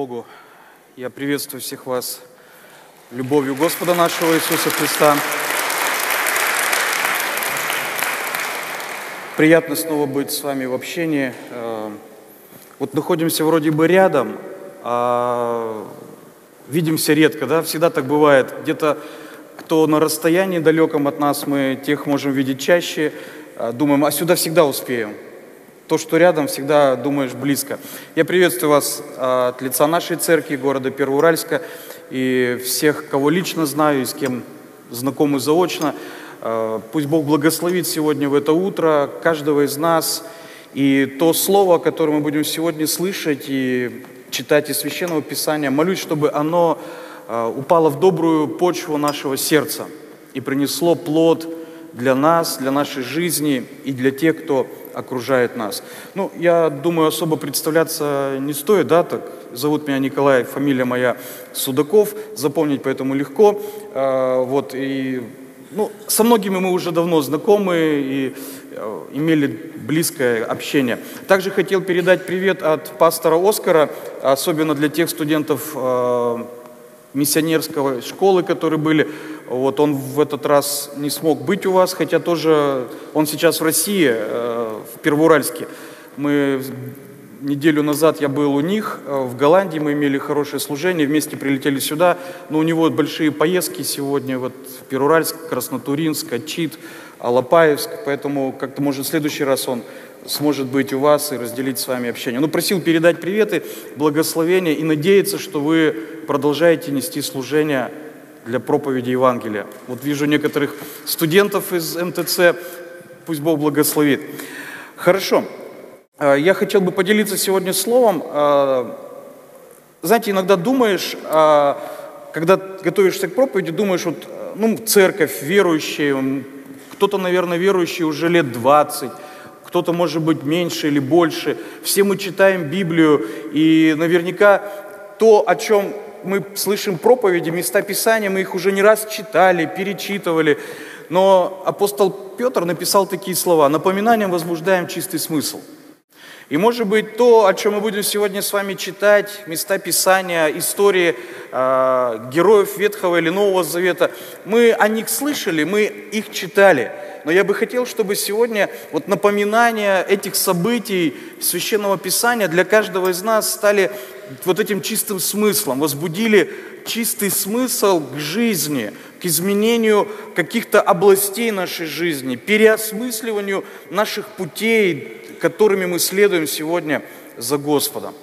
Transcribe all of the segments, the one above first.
Богу. Я приветствую всех вас любовью Господа нашего Иисуса Христа. Приятно снова быть с вами в общении. Э, вот находимся вроде бы рядом, а видимся редко, да? Всегда так бывает. Где-то кто на расстоянии далеком от нас, мы тех можем видеть чаще. Э, думаем, а сюда всегда успеем то, что рядом, всегда думаешь близко. Я приветствую вас а, от лица нашей церкви города Первоуральска и всех, кого лично знаю и с кем знакомы заочно. А, пусть Бог благословит сегодня в это утро каждого из нас. И то слово, которое мы будем сегодня слышать и читать из Священного Писания, молюсь, чтобы оно а, упало в добрую почву нашего сердца и принесло плод для нас, для нашей жизни и для тех, кто окружает нас. Ну, я думаю, особо представляться не стоит, да, так, зовут меня Николай, фамилия моя Судаков, запомнить поэтому легко, а, вот, и, ну, со многими мы уже давно знакомы и а, имели близкое общение. Также хотел передать привет от пастора Оскара, особенно для тех студентов а, миссионерской школы, которые были. Вот он в этот раз не смог быть у вас, хотя тоже он сейчас в России, э, в Первоуральске. Мы неделю назад я был у них э, в Голландии, мы имели хорошее служение, вместе прилетели сюда, но у него большие поездки сегодня, вот в Первоуральск, Краснотуринск, Ачит, Алапаевск, поэтому как-то, может, в следующий раз он сможет быть у вас и разделить с вами общение. Ну, просил передать приветы, благословения и надеяться, что вы продолжаете нести служение для проповеди Евангелия. Вот вижу некоторых студентов из МТЦ, пусть Бог благословит. Хорошо, а, я хотел бы поделиться сегодня словом. А, знаете, иногда думаешь, а, когда готовишься к проповеди, думаешь, вот, ну, церковь, верующие, кто-то, наверное, верующий уже лет 20, кто-то, может быть, меньше или больше. Все мы читаем Библию, и наверняка то, о чем мы слышим проповеди, места Писания, мы их уже не раз читали, перечитывали. Но апостол Петр написал такие слова. «Напоминанием возбуждаем чистый смысл». И, может быть, то, о чем мы будем сегодня с вами читать, места Писания, истории э, героев Ветхого или Нового Завета, мы о них слышали, мы их читали. Но я бы хотел, чтобы сегодня вот напоминания этих событий Священного Писания для каждого из нас стали вот этим чистым смыслом, возбудили чистый смысл к жизни, к изменению каких-то областей нашей жизни, переосмысливанию наших путей, которыми мы следуем сегодня за Господом.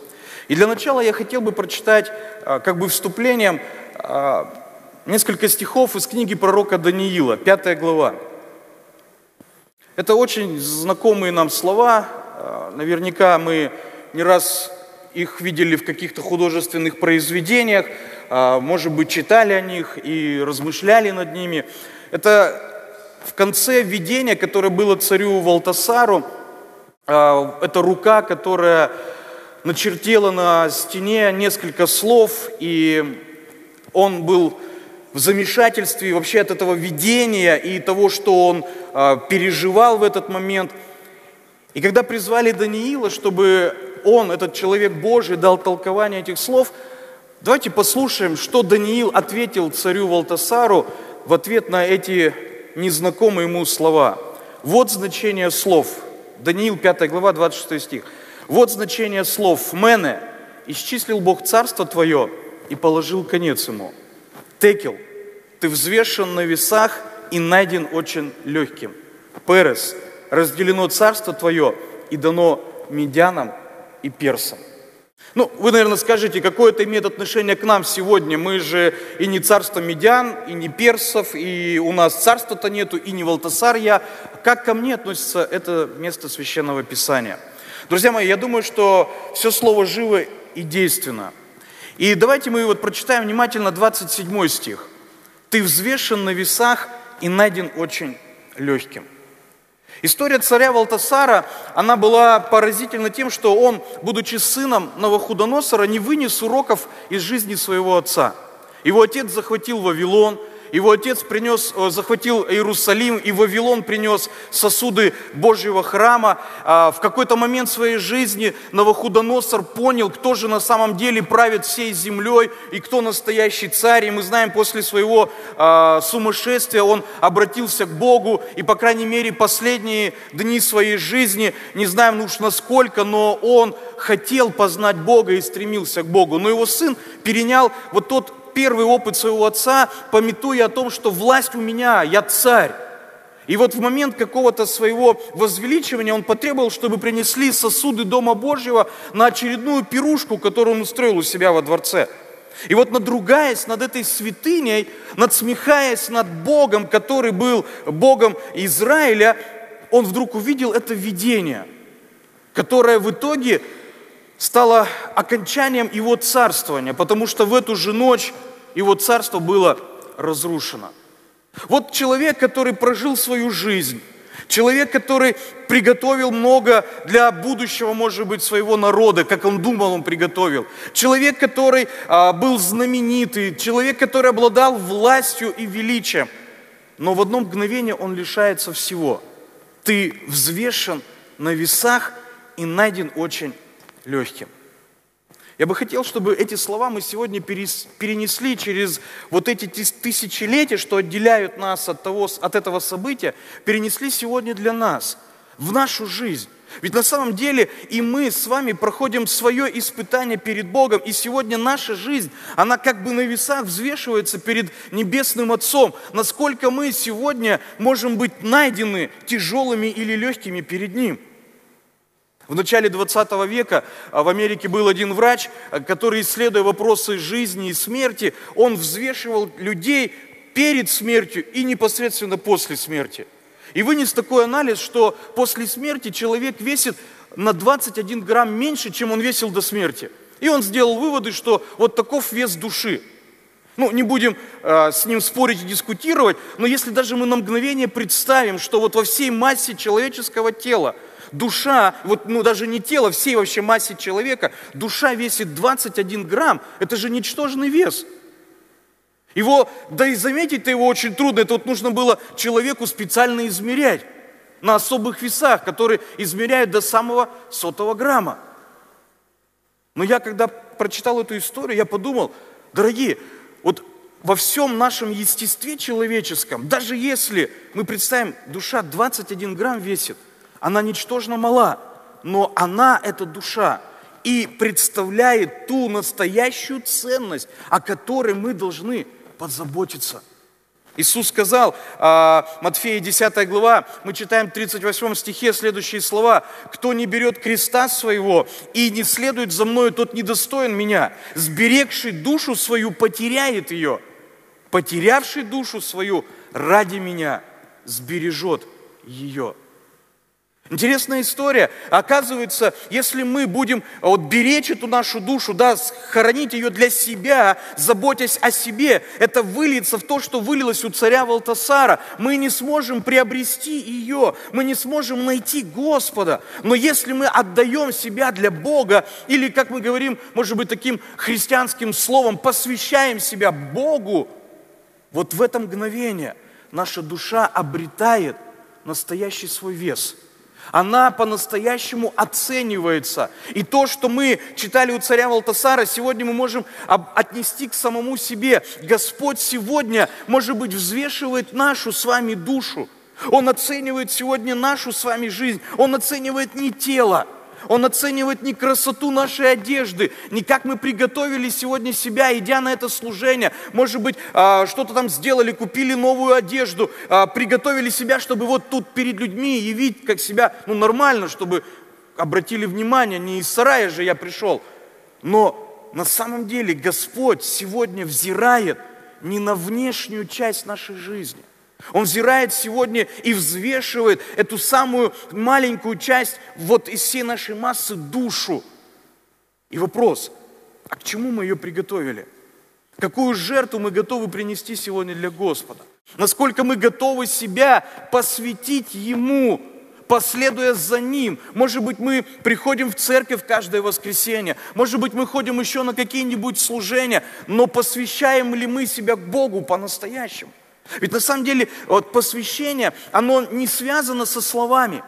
И для начала я хотел бы прочитать а, как бы вступлением а, несколько стихов из книги пророка Даниила, пятая глава. Это очень знакомые нам слова, а, наверняка мы не раз их видели в каких-то художественных произведениях, может быть, читали о них и размышляли над ними. Это в конце видения, которое было царю Валтасару, это рука, которая начертила на стене несколько слов, и он был в замешательстве вообще от этого видения и того, что он а, переживал в этот момент. И когда призвали Даниила, чтобы он, этот человек Божий, дал толкование этих слов, давайте послушаем, что Даниил ответил царю Валтасару в ответ на эти незнакомые ему слова. Вот значение слов – Даниил 5 глава, 26 стих. Вот значение слов «мене» – «исчислил Бог царство твое и положил конец ему». «Текел» – «ты взвешен на весах и найден очень легким». «Перес» – «разделено царство твое и дано медянам и персам». Ну, вы, наверное, скажете, какое это имеет отношение к нам сегодня? Мы же и не царство медиан, и не персов, и у нас царства-то нету, и не Валтасар я. Как ко мне относится это место Священного Писания? Друзья мои, я думаю, что все слово живо и действенно. И давайте мы вот прочитаем внимательно 27 стих. «Ты взвешен на весах и найден очень легким». История царя Валтасара, она была поразительна тем, что он, будучи сыном Новохудоносора, не вынес уроков из жизни своего отца. Его отец захватил Вавилон, его отец принес, э, захватил Иерусалим, и Вавилон принес сосуды Божьего храма. А, в какой-то момент своей жизни Новохудоносор понял, кто же на самом деле правит всей землей и кто настоящий царь. И мы знаем, после своего а, сумасшествия он обратился к Богу, и, по крайней мере, последние дни своей жизни, не знаем уж насколько, но он хотел познать Бога и стремился к Богу. Но его сын перенял вот тот первый опыт своего отца, пометуя о том, что власть у меня, я царь. И вот в момент какого-то своего возвеличивания он потребовал, чтобы принесли сосуды Дома Божьего на очередную пирушку, которую он устроил у себя во дворце. И вот надругаясь над этой святыней, надсмехаясь над Богом, который был Богом Израиля, он вдруг увидел это видение, которое в итоге стало окончанием его царствования, потому что в эту же ночь его царство было разрушено. Вот человек, который прожил свою жизнь, человек, который приготовил много для будущего, может быть, своего народа, как он думал, он приготовил. Человек, который а, был знаменитый, человек, который обладал властью и величием. Но в одно мгновение он лишается всего. Ты взвешен на весах и найден очень легким. Я бы хотел, чтобы эти слова мы сегодня перенесли через вот эти тысячелетия, что отделяют нас от, того, от этого события, перенесли сегодня для нас, в нашу жизнь. Ведь на самом деле и мы с вами проходим свое испытание перед Богом, и сегодня наша жизнь, она как бы на весах взвешивается перед Небесным Отцом. Насколько мы сегодня можем быть найдены тяжелыми или легкими перед Ним. В начале 20 века а, в Америке был один врач, а, который, исследуя вопросы жизни и смерти, он взвешивал людей перед смертью и непосредственно после смерти. И вынес такой анализ, что после смерти человек весит на 21 грамм меньше, чем он весил до смерти. И он сделал выводы, что вот таков вес души. Ну, не будем э, с ним спорить и дискутировать, но если даже мы на мгновение представим, что вот во всей массе человеческого тела – Душа, вот ну даже не тело, всей вообще массе человека, душа весит 21 грамм. Это же ничтожный вес. Его, да и заметить-то его очень трудно. Это вот нужно было человеку специально измерять на особых весах, которые измеряют до самого сотого грамма. Но я, когда прочитал эту историю, я подумал, дорогие, вот во всем нашем естестве человеческом, даже если мы представим, душа 21 грамм весит, она ничтожно мала, но она, эта душа, и представляет ту настоящую ценность, о которой мы должны позаботиться. Иисус сказал, а, Матфея 10 глава, мы читаем в 38 стихе следующие слова. «Кто не берет креста своего и не следует за мною, тот недостоин меня. Сберегший душу свою потеряет ее. Потерявший душу свою ради меня сбережет ее». Интересная история. Оказывается, если мы будем вот, беречь эту нашу душу, да, хоронить ее для себя, заботясь о себе, это выльется в то, что вылилось у царя Валтасара. Мы не сможем приобрести ее, мы не сможем найти Господа. Но если мы отдаем себя для Бога, или, как мы говорим, может быть, таким христианским словом, посвящаем себя Богу, вот в это мгновение наша душа обретает настоящий свой вес – она по-настоящему оценивается. И то, что мы читали у царя Валтасара, сегодня мы можем отнести к самому себе. Господь сегодня, может быть, взвешивает нашу с вами душу. Он оценивает сегодня нашу с вами жизнь. Он оценивает не тело, он оценивает не красоту нашей одежды, не как мы приготовили сегодня себя, идя на это служение. Может быть, а, что-то там сделали, купили новую одежду, а, приготовили себя, чтобы вот тут перед людьми явить как себя, ну нормально, чтобы обратили внимание, не из сарая же я пришел. Но на самом деле Господь сегодня взирает не на внешнюю часть нашей жизни – он взирает сегодня и взвешивает эту самую маленькую часть вот из всей нашей массы душу. И вопрос, а к чему мы ее приготовили? Какую жертву мы готовы принести сегодня для Господа? Насколько мы готовы себя посвятить Ему, последуя за Ним. Может быть, мы приходим в церковь каждое воскресенье, может быть, мы ходим еще на какие-нибудь служения, но посвящаем ли мы себя Богу по-настоящему? Ведь на самом деле вот посвящение, оно не связано со словами.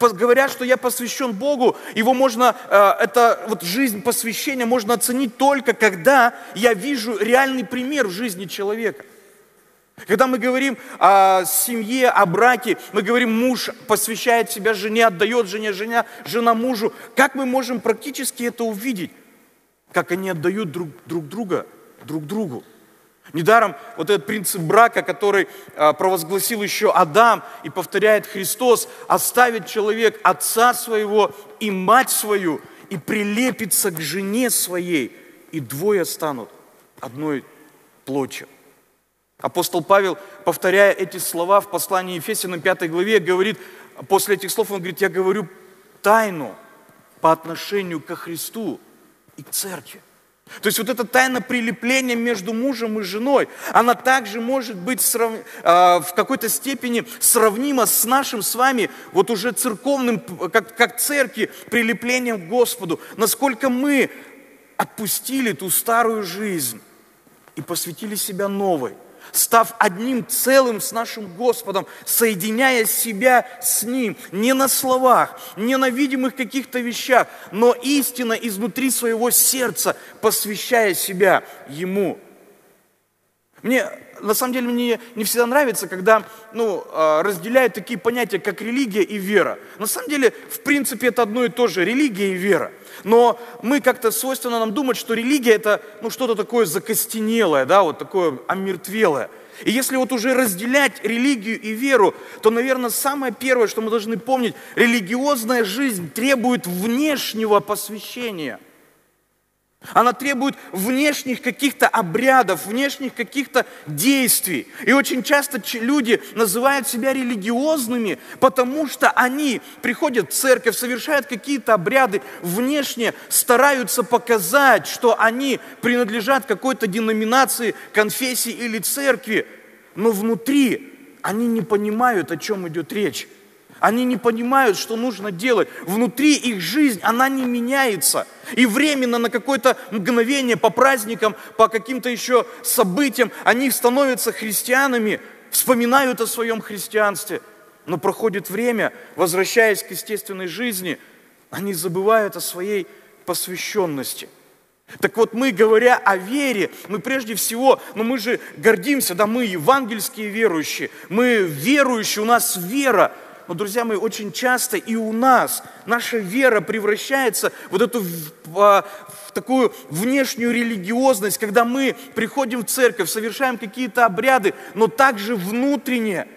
Говорят, что я посвящен Богу, его можно, э, это вот жизнь посвящения можно оценить только, когда я вижу реальный пример в жизни человека. Когда мы говорим о семье, о браке, мы говорим, муж посвящает себя жене, отдает жене, жена, жена мужу. Как мы можем практически это увидеть? Как они отдают друг, друг друга, друг другу. Недаром вот этот принцип брака, который а, провозгласил еще Адам и повторяет Христос, оставит человек отца своего и мать свою и прилепится к жене своей, и двое станут одной плотью. Апостол Павел, повторяя эти слова в послании Ефесянам 5 главе, говорит, после этих слов он говорит, я говорю тайну по отношению ко Христу и к церкви. То есть вот эта тайна прилепления между мужем и женой, она также может быть срав... А, в какой-то степени сравнима с нашим с вами вот уже церковным, как, как церкви, прилеплением к Господу. Насколько мы отпустили ту старую жизнь и посвятили себя новой – став одним целым с нашим Господом, соединяя себя с Ним, не на словах, не на видимых каких-то вещах, но истинно изнутри своего сердца, посвящая себя Ему. Мне, на самом деле, мне не всегда нравится, когда ну, а, разделяют такие понятия, как религия и вера. На самом деле, в принципе, это одно и то же, религия и вера. Но мы как-то свойственно нам думать, что религия это ну, что-то такое закостенелое, да, вот такое омертвелое. И если вот уже разделять религию и веру, то, наверное, самое первое, что мы должны помнить, религиозная жизнь требует внешнего посвящения – она требует внешних каких-то обрядов, внешних каких-то действий. И очень часто люди называют себя религиозными, потому что они приходят в церковь, совершают какие-то обряды, внешне стараются показать, что они принадлежат какой-то деноминации, конфессии или церкви, но внутри они не понимают, о чем идет речь. Они не понимают, что нужно делать. Внутри их жизнь, она не меняется. И временно, на какое-то мгновение, по праздникам, по каким-то еще событиям, они становятся христианами, вспоминают о своем христианстве. Но проходит время, возвращаясь к естественной жизни, они забывают о своей посвященности. Так вот, мы, говоря о вере, мы прежде всего, ну мы же гордимся, да, мы евангельские верующие, мы верующие, у нас вера – но, друзья мои, очень часто и у нас наша вера превращается вот эту в, а, в такую внешнюю религиозность, когда мы приходим в церковь, совершаем какие-то обряды, но также внутренне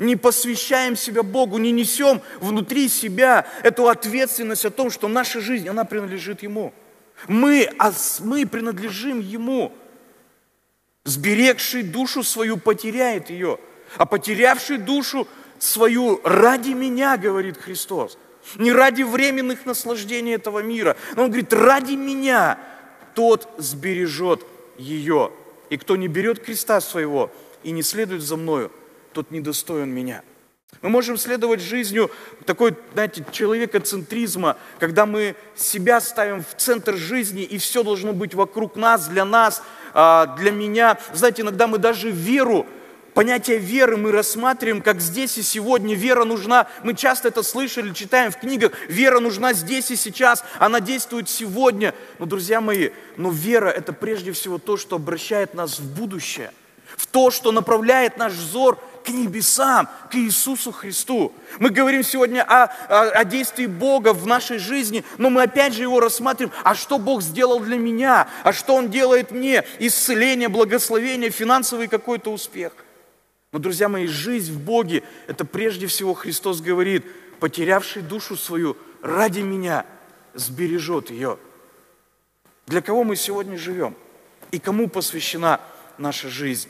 не посвящаем себя Богу, не несем внутри себя эту ответственность о том, что наша жизнь, она принадлежит Ему. Мы, мы принадлежим Ему. Сберегший душу свою потеряет ее, а потерявший душу свою ради меня, говорит Христос. Не ради временных наслаждений этого мира. Но Он говорит, ради меня тот сбережет ее. И кто не берет креста своего и не следует за мною, тот недостоин меня. Мы можем следовать жизнью такой, знаете, человекоцентризма, когда мы себя ставим в центр жизни, и все должно быть вокруг нас, для нас, а, для меня. Знаете, иногда мы даже веру Понятие веры мы рассматриваем, как здесь и сегодня. Вера нужна, мы часто это слышали, читаем в книгах, вера нужна здесь и сейчас, она действует сегодня. Но, друзья мои, но вера – это прежде всего то, что обращает нас в будущее, в то, что направляет наш взор к небесам, к Иисусу Христу. Мы говорим сегодня о, о, о действии Бога в нашей жизни, но мы опять же его рассматриваем, а что Бог сделал для меня, а что Он делает мне, исцеление, благословение, финансовый какой-то успех. Но, друзья мои, жизнь в Боге, это прежде всего Христос говорит, потерявший душу свою ради меня сбережет ее. Для кого мы сегодня живем? И кому посвящена наша жизнь?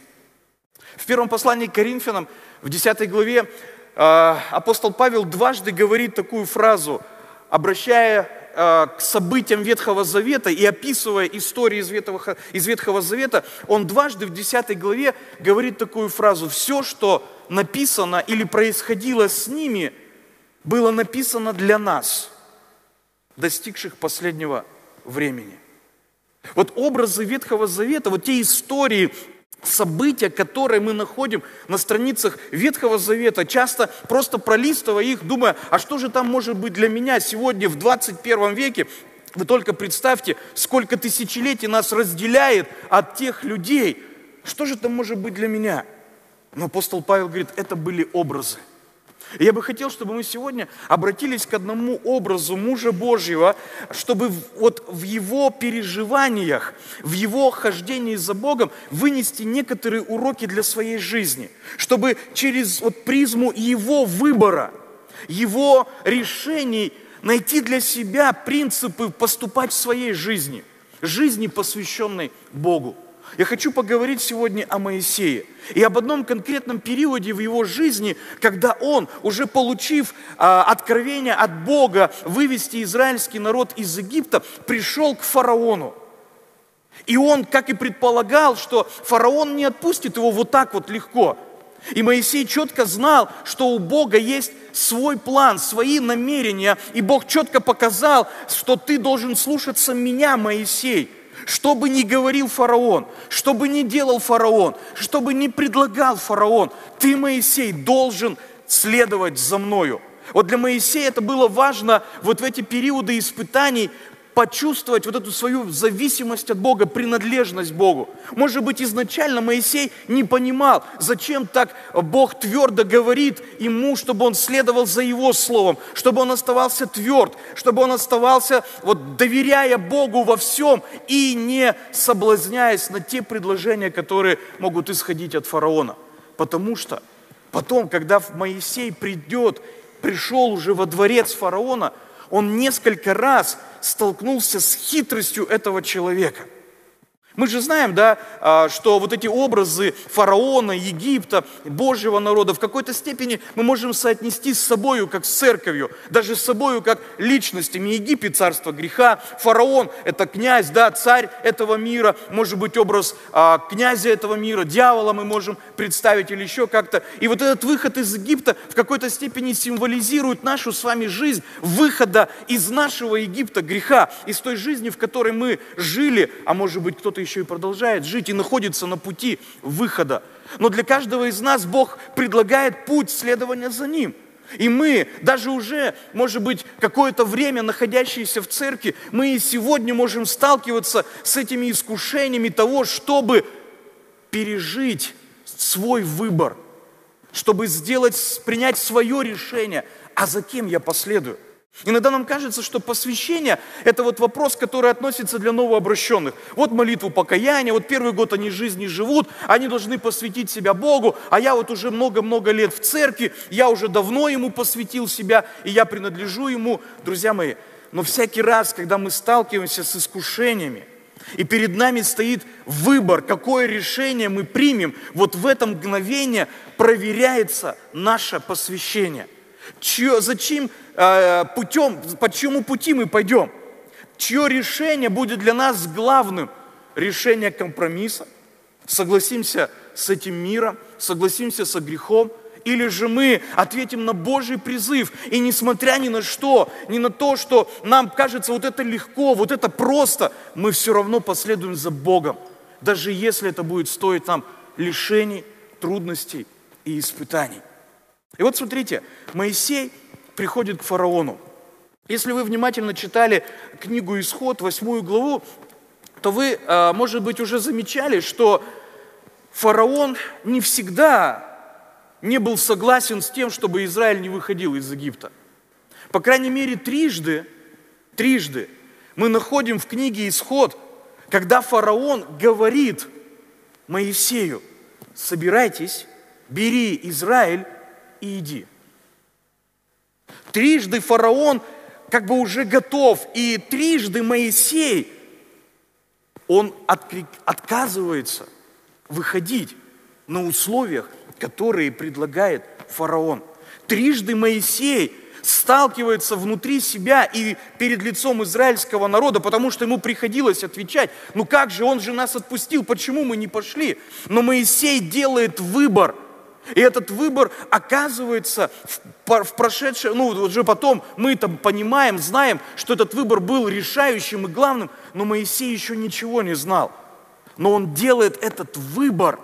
В первом послании к Коринфянам, в 10 главе, а, апостол Павел дважды говорит такую фразу, обращая Э, к событиям Ветхого Завета и описывая истории из Ветхого, из Ветхого Завета, он дважды в 10 главе говорит такую фразу. Все, что написано или происходило с ними, было написано для нас, достигших последнего времени. Вот образы Ветхого Завета, вот те истории, события, которые мы находим на страницах Ветхого Завета, часто просто пролистывая их, думая, а что же там может быть для меня сегодня в 21 веке, вы только представьте, сколько тысячелетий нас разделяет от тех людей. Что же там может быть для меня? Но апостол Павел говорит, это были образы. И я бы хотел, чтобы мы сегодня обратились к одному образу мужа Божьего, чтобы вот в его переживаниях, в его хождении за Богом вынести некоторые уроки для своей жизни, чтобы через вот призму его выбора, его решений найти для себя принципы поступать в своей жизни, жизни, посвященной Богу. Я хочу поговорить сегодня о Моисее и об одном конкретном периоде в его жизни, когда он, уже получив а, откровение от Бога вывести израильский народ из Египта, пришел к фараону. И он, как и предполагал, что фараон не отпустит его вот так вот легко. И Моисей четко знал, что у Бога есть свой план, свои намерения. И Бог четко показал, что ты должен слушаться меня, Моисей. Что бы ни говорил фараон, что бы ни делал фараон, что бы ни предлагал фараон, ты, Моисей, должен следовать за мною. Вот для Моисея это было важно вот в эти периоды испытаний почувствовать вот эту свою зависимость от Бога, принадлежность Богу. Может быть, изначально Моисей не понимал, зачем так Бог твердо говорит ему, чтобы он следовал за его словом, чтобы он оставался тверд, чтобы он оставался, вот доверяя Богу во всем и не соблазняясь на те предложения, которые могут исходить от фараона. Потому что потом, когда Моисей придет, пришел уже во дворец фараона – он несколько раз столкнулся с хитростью этого человека – мы же знаем, да, а, что вот эти образы фараона, Египта, Божьего народа в какой-то степени мы можем соотнести с собою, как с церковью, даже с собою, как личностями. Египет – царство греха, фараон – это князь, да, царь этого мира, может быть, образ а, князя этого мира, дьявола мы можем представить или еще как-то. И вот этот выход из Египта в какой-то степени символизирует нашу с вами жизнь, выхода из нашего Египта греха, из той жизни, в которой мы жили, а может быть, кто-то еще и продолжает жить и находится на пути выхода. Но для каждого из нас Бог предлагает путь следования за Ним. И мы, даже уже, может быть, какое-то время находящиеся в церкви, мы и сегодня можем сталкиваться с этими искушениями того, чтобы пережить свой выбор, чтобы сделать, принять свое решение, а за кем я последую. Иногда нам кажется, что посвящение – это вот вопрос, который относится для новообращенных. Вот молитву покаяния, вот первый год они жизни живут, они должны посвятить себя Богу, а я вот уже много-много лет в церкви, я уже давно Ему посвятил себя, и я принадлежу Ему. Друзья мои, но всякий раз, когда мы сталкиваемся с искушениями, и перед нами стоит выбор, какое решение мы примем, вот в это мгновение проверяется наше посвящение – Чье, зачем э, путем, по чьему пути мы пойдем? Чье решение будет для нас главным? Решение компромисса? Согласимся с этим миром? Согласимся со грехом? Или же мы ответим на Божий призыв, и несмотря ни на что, ни на то, что нам кажется вот это легко, вот это просто, мы все равно последуем за Богом, даже если это будет стоить нам лишений, трудностей и испытаний. И вот смотрите, Моисей приходит к фараону. Если вы внимательно читали книгу «Исход», восьмую главу, то вы, а, может быть, уже замечали, что фараон не всегда не был согласен с тем, чтобы Израиль не выходил из Египта. По крайней мере, трижды, трижды мы находим в книге «Исход», когда фараон говорит Моисею, собирайтесь, бери Израиль и иди. Трижды фараон как бы уже готов, и трижды Моисей, он отказывается выходить на условиях, которые предлагает фараон. Трижды Моисей сталкивается внутри себя и перед лицом израильского народа, потому что ему приходилось отвечать, ну как же, он же нас отпустил, почему мы не пошли? Но Моисей делает выбор – и этот выбор оказывается в, в прошедшем, ну уже потом мы там понимаем, знаем, что этот выбор был решающим и главным, но Моисей еще ничего не знал. Но он делает этот выбор,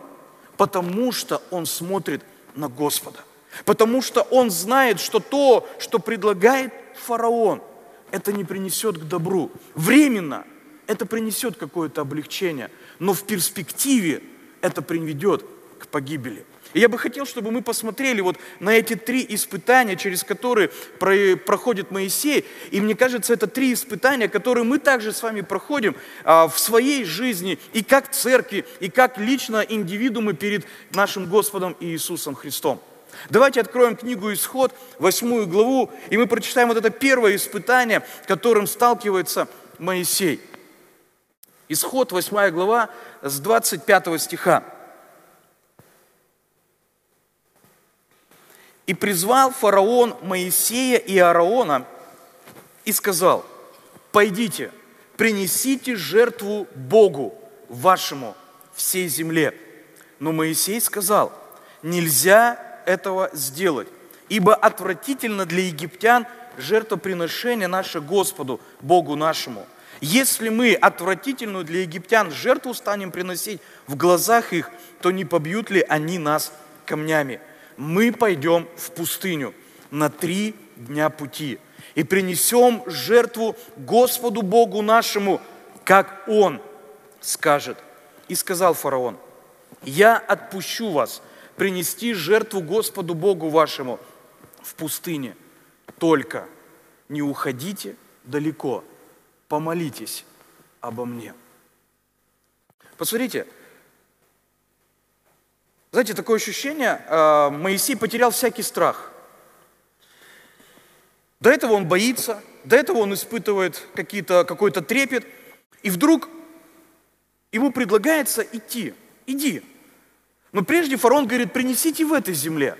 Потому что он смотрит на Господа. Потому что он знает, что то, что предлагает фараон, это не принесет к добру. Временно это принесет какое-то облегчение, но в перспективе это приведет к погибели. И я бы хотел, чтобы мы посмотрели вот на эти три испытания, через которые проходит Моисей. И мне кажется, это три испытания, которые мы также с вами проходим а, в своей жизни, и как церкви, и как лично индивидуумы перед нашим Господом Иисусом Христом. Давайте откроем книгу «Исход», восьмую главу, и мы прочитаем вот это первое испытание, которым сталкивается Моисей. Исход, восьмая глава, с 25 стиха. И призвал фараон Моисея и Аарона и сказал, пойдите, принесите жертву Богу вашему всей земле. Но Моисей сказал, нельзя этого сделать, ибо отвратительно для египтян жертвоприношение наше Господу, Богу нашему. Если мы отвратительную для египтян жертву станем приносить в глазах их, то не побьют ли они нас камнями? Мы пойдем в пустыню на три дня пути и принесем жертву Господу Богу нашему, как Он скажет. И сказал фараон, я отпущу вас принести жертву Господу Богу вашему в пустыне. Только не уходите далеко, помолитесь обо мне. Посмотрите, знаете, такое ощущение, э, Моисей потерял всякий страх. До этого он боится, до этого он испытывает какие-то, какой-то трепет, и вдруг ему предлагается идти, иди. Но прежде фараон говорит, принесите в этой земле.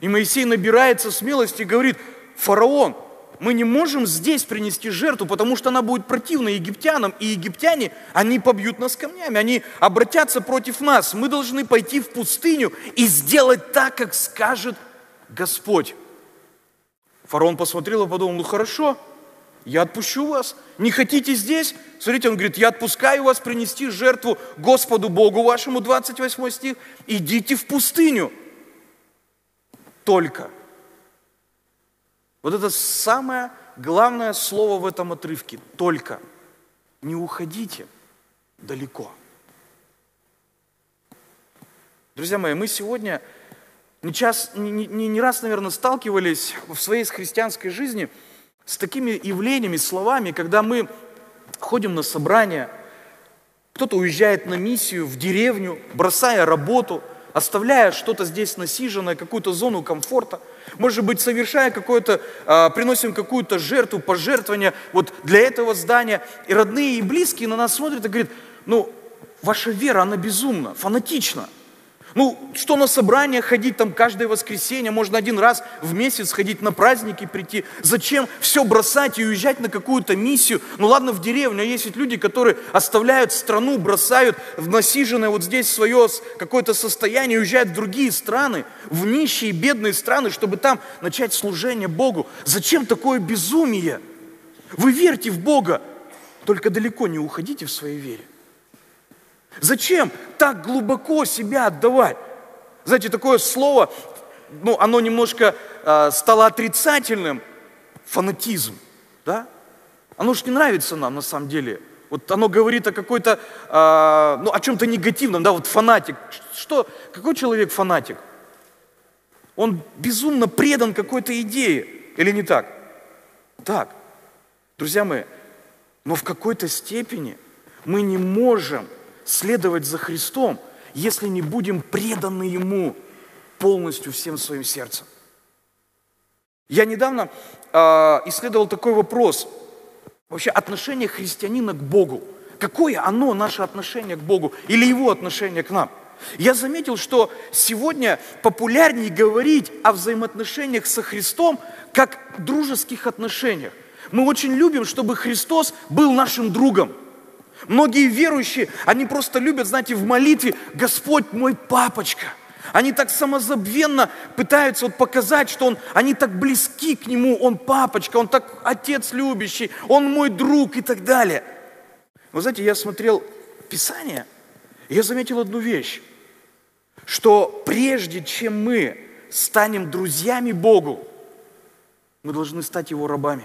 И Моисей набирается смелости и говорит, фараон, мы не можем здесь принести жертву, потому что она будет противна египтянам, и египтяне, они побьют нас камнями, они обратятся против нас. Мы должны пойти в пустыню и сделать так, как скажет Господь. Фараон посмотрел и подумал, ну хорошо, я отпущу вас. Не хотите здесь? Смотрите, он говорит, я отпускаю вас принести жертву Господу Богу вашему, 28 стих, идите в пустыню. Только – вот это самое главное слово в этом отрывке. Только не уходите далеко. Друзья мои, мы сегодня не, час, не, не, не раз, наверное, сталкивались в своей христианской жизни с такими явлениями, словами, когда мы ходим на собрания, кто-то уезжает на миссию в деревню, бросая работу – оставляя что-то здесь насиженное, какую-то зону комфорта, может быть, совершая какое-то, а, приносим какую-то жертву, пожертвование вот для этого здания. И родные, и близкие на нас смотрят и говорят, ну, ваша вера, она безумна, фанатична – ну, что на собрание ходить там каждое воскресенье, можно один раз в месяц ходить на праздники прийти. Зачем все бросать и уезжать на какую-то миссию? Ну ладно, в деревню, а есть ведь люди, которые оставляют страну, бросают в насиженное вот здесь свое какое-то состояние, уезжают в другие страны, в нищие, бедные страны, чтобы там начать служение Богу. Зачем такое безумие? Вы верьте в Бога, только далеко не уходите в своей вере. Зачем так глубоко себя отдавать? Знаете, такое слово, ну, оно немножко э, стало отрицательным, фанатизм, да? Оно же не нравится нам на самом деле. Вот оно говорит о какой-то, э, ну, о чем-то негативном, да, вот фанатик. Что, какой человек фанатик? Он безумно предан какой-то идее, или не так? Так. Друзья мои, но в какой-то степени мы не можем следовать за Христом, если не будем преданы Ему полностью всем своим сердцем. Я недавно э, исследовал такой вопрос. Вообще отношение христианина к Богу. Какое оно, наше отношение к Богу или его отношение к нам? Я заметил, что сегодня популярнее говорить о взаимоотношениях со Христом как дружеских отношениях. Мы очень любим, чтобы Христос был нашим другом. Многие верующие, они просто любят, знаете, в молитве «Господь мой папочка». Они так самозабвенно пытаются вот показать, что он, они так близки к Нему, Он папочка, Он так отец любящий, Он мой друг и так далее. Вы знаете, я смотрел Писание, и я заметил одну вещь. что прежде чем мы станем друзьями Богу, мы должны стать Его рабами.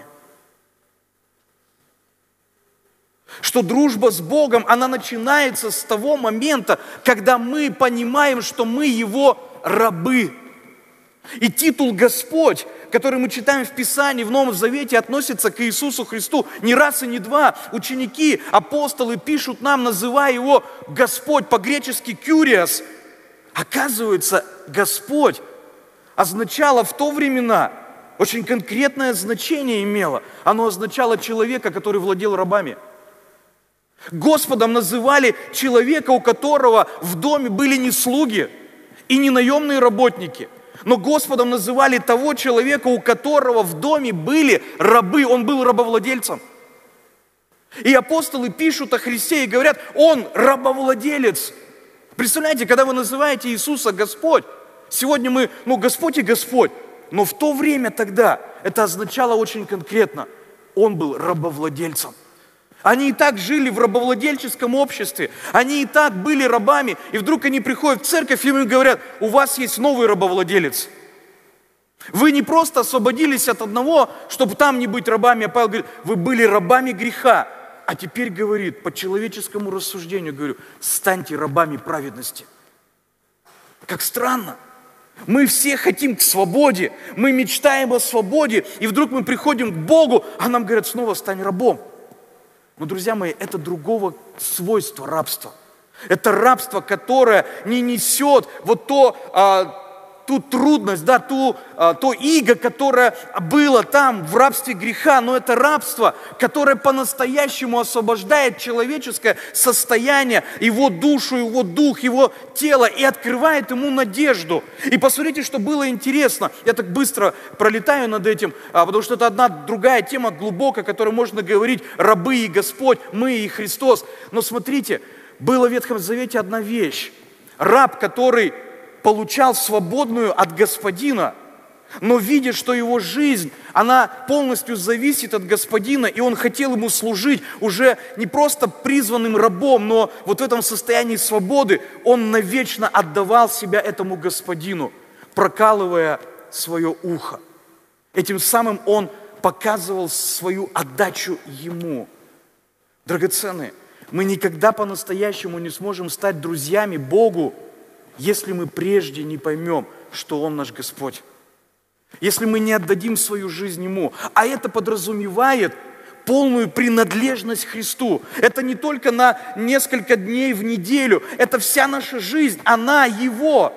Что дружба с Богом, она начинается с того момента, когда мы понимаем, что мы Его рабы. И титул Господь, который мы читаем в Писании, в Новом Завете, относится к Иисусу Христу не раз и не два. Ученики, апостолы пишут нам, называя Его Господь, по-гречески «кюриас». Оказывается, Господь означало в то времена, очень конкретное значение имело. Оно означало человека, который владел рабами. Господом называли человека, у которого в доме были не слуги и не наемные работники, но Господом называли того человека, у которого в доме были рабы, он был рабовладельцем. И апостолы пишут о Христе и говорят, он рабовладелец. Представляете, когда вы называете Иисуса Господь, сегодня мы, ну, Господь и Господь, но в то время тогда это означало очень конкретно, он был рабовладельцем. Они и так жили в рабовладельческом обществе, они и так были рабами, и вдруг они приходят в церковь, и им говорят, у вас есть новый рабовладелец. Вы не просто освободились от одного, чтобы там не быть рабами, а Павел говорит, вы были рабами греха, а теперь говорит, по человеческому рассуждению, говорю, станьте рабами праведности. Как странно. Мы все хотим к свободе, мы мечтаем о свободе, и вдруг мы приходим к Богу, а нам говорят, снова стань рабом. Но, друзья мои, это другого свойства рабства. Это рабство, которое не несет вот то, а, ту трудность, да, ту, а, то иго, которое было там в рабстве греха, но это рабство, которое по-настоящему освобождает человеческое состояние, его душу, его дух, его тело и открывает ему надежду. И посмотрите, что было интересно. Я так быстро пролетаю над этим, а, потому что это одна другая тема глубокая, которую можно говорить рабы и Господь, мы и Христос. Но смотрите, была в Ветхом Завете одна вещь. Раб, который получал свободную от господина, но видя, что его жизнь, она полностью зависит от господина, и он хотел ему служить уже не просто призванным рабом, но вот в этом состоянии свободы он навечно отдавал себя этому господину, прокалывая свое ухо. Этим самым он показывал свою отдачу ему. Драгоценные, мы никогда по-настоящему не сможем стать друзьями Богу, если мы прежде не поймем, что Он наш Господь. Если мы не отдадим свою жизнь Ему. А это подразумевает полную принадлежность Христу. Это не только на несколько дней в неделю, это вся наша жизнь, она Его.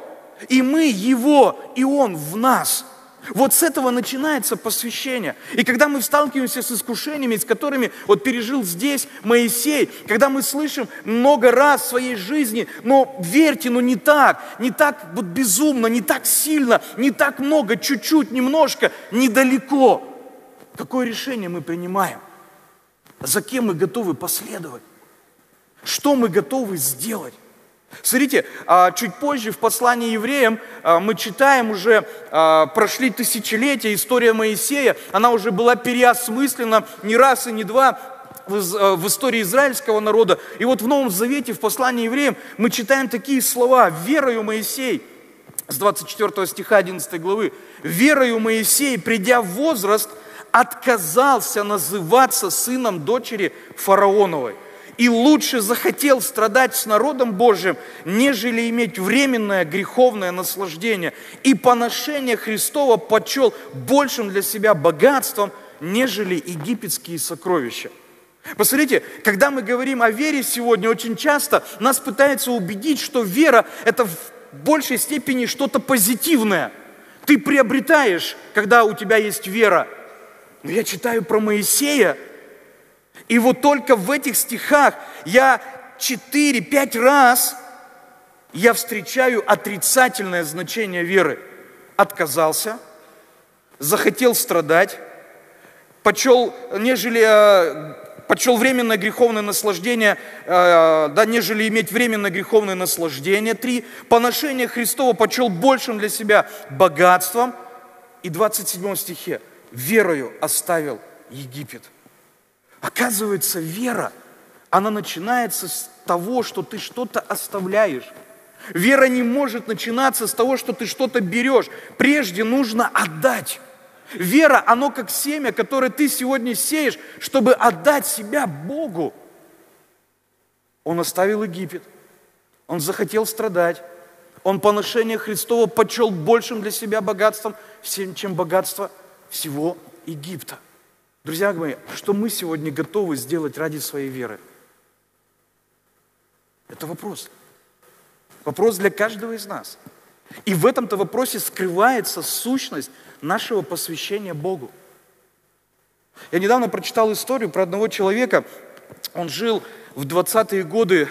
И мы Его, и Он в нас – вот с этого начинается посвящение. И когда мы сталкиваемся с искушениями, с которыми вот пережил здесь Моисей, когда мы слышим много раз в своей жизни, но верьте, но не так, не так вот безумно, не так сильно, не так много, чуть-чуть, немножко, недалеко. Какое решение мы принимаем? За кем мы готовы последовать? Что мы готовы сделать? Смотрите, а, чуть позже в послании евреям а, мы читаем уже, а, прошли тысячелетия, история Моисея, она уже была переосмыслена не раз и не два в истории израильского народа. И вот в Новом Завете, в послании евреям, мы читаем такие слова. «Верою Моисей», с 24 стиха 11 главы, «Верою Моисей, придя в возраст, отказался называться сыном дочери фараоновой» и лучше захотел страдать с народом Божьим, нежели иметь временное греховное наслаждение. И поношение Христова почел большим для себя богатством, нежели египетские сокровища. Посмотрите, когда мы говорим о вере сегодня, очень часто нас пытаются убедить, что вера – это в большей степени что-то позитивное. Ты приобретаешь, когда у тебя есть вера. Но я читаю про Моисея, и вот только в этих стихах я 4-5 раз я встречаю отрицательное значение веры. Отказался, захотел страдать, почел, нежели, э, почел временное греховное наслаждение, э, да, нежели иметь временное греховное наслаждение. Три, поношение Христова почел большим для себя богатством. И 27 стихе, верою оставил Египет – Оказывается, вера, она начинается с того, что ты что-то оставляешь. Вера не может начинаться с того, что ты что-то берешь. Прежде нужно отдать. Вера, оно как семя, которое ты сегодня сеешь, чтобы отдать себя Богу. Он оставил Египет. Он захотел страдать. Он поношение Христова почел большим для себя богатством, чем богатство всего Египта. Друзья мои, что мы сегодня готовы сделать ради своей веры? Это вопрос. Вопрос для каждого из нас. И в этом-то вопросе скрывается сущность нашего посвящения Богу. Я недавно прочитал историю про одного человека. Он жил в 20-е годы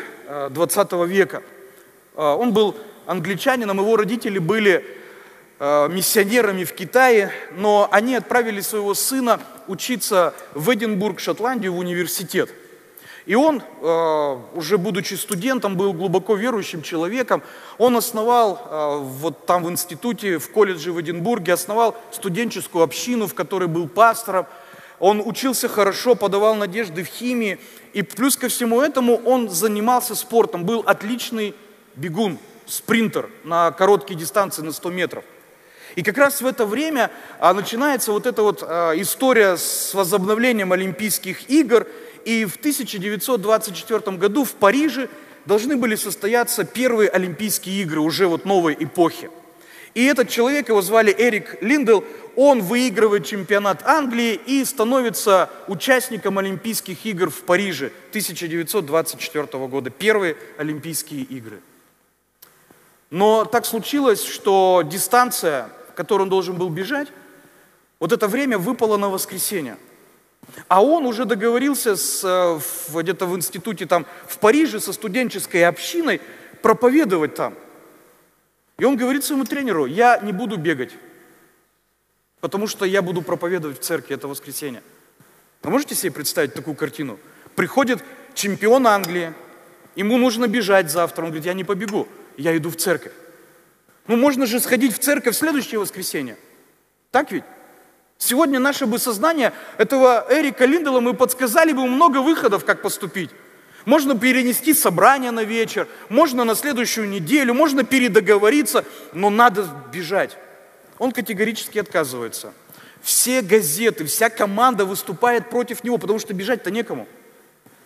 20 э, века. Э, он был англичанином, его родители были миссионерами в Китае, но они отправили своего сына учиться в Эдинбург, Шотландию, в университет. И он, э, уже будучи студентом, был глубоко верующим человеком. Он основал э, вот там в институте, в колледже в Эдинбурге, основал студенческую общину, в которой был пастором. Он учился хорошо, подавал надежды в химии. И плюс ко всему этому он занимался спортом, был отличный бегун, спринтер на короткие дистанции на 100 метров. И как раз в это время а, начинается вот эта вот а, история с возобновлением Олимпийских игр. И в 1924 году в Париже должны были состояться первые Олимпийские игры уже вот новой эпохи. И этот человек, его звали Эрик Линдел, он выигрывает чемпионат Англии и становится участником Олимпийских игр в Париже 1924 года, первые Олимпийские игры. Но так случилось, что дистанция, которую он должен был бежать, вот это время выпало на воскресенье. А он уже договорился с, э, где-то в институте там в Париже со студенческой общиной проповедовать там. И он говорит своему тренеру, я не буду бегать, потому что я буду проповедовать в церкви это воскресенье. Вы можете себе представить такую картину? Приходит чемпион Англии, ему нужно бежать завтра, он говорит, я не побегу я иду в церковь. Ну, можно же сходить в церковь в следующее воскресенье. Так ведь? Сегодня наше бы сознание этого Эрика Линдела мы подсказали бы много выходов, как поступить. Можно перенести собрание на вечер, можно на следующую неделю, можно передоговориться, но надо бежать. Он категорически отказывается. Все газеты, вся команда выступает против него, потому что бежать-то некому.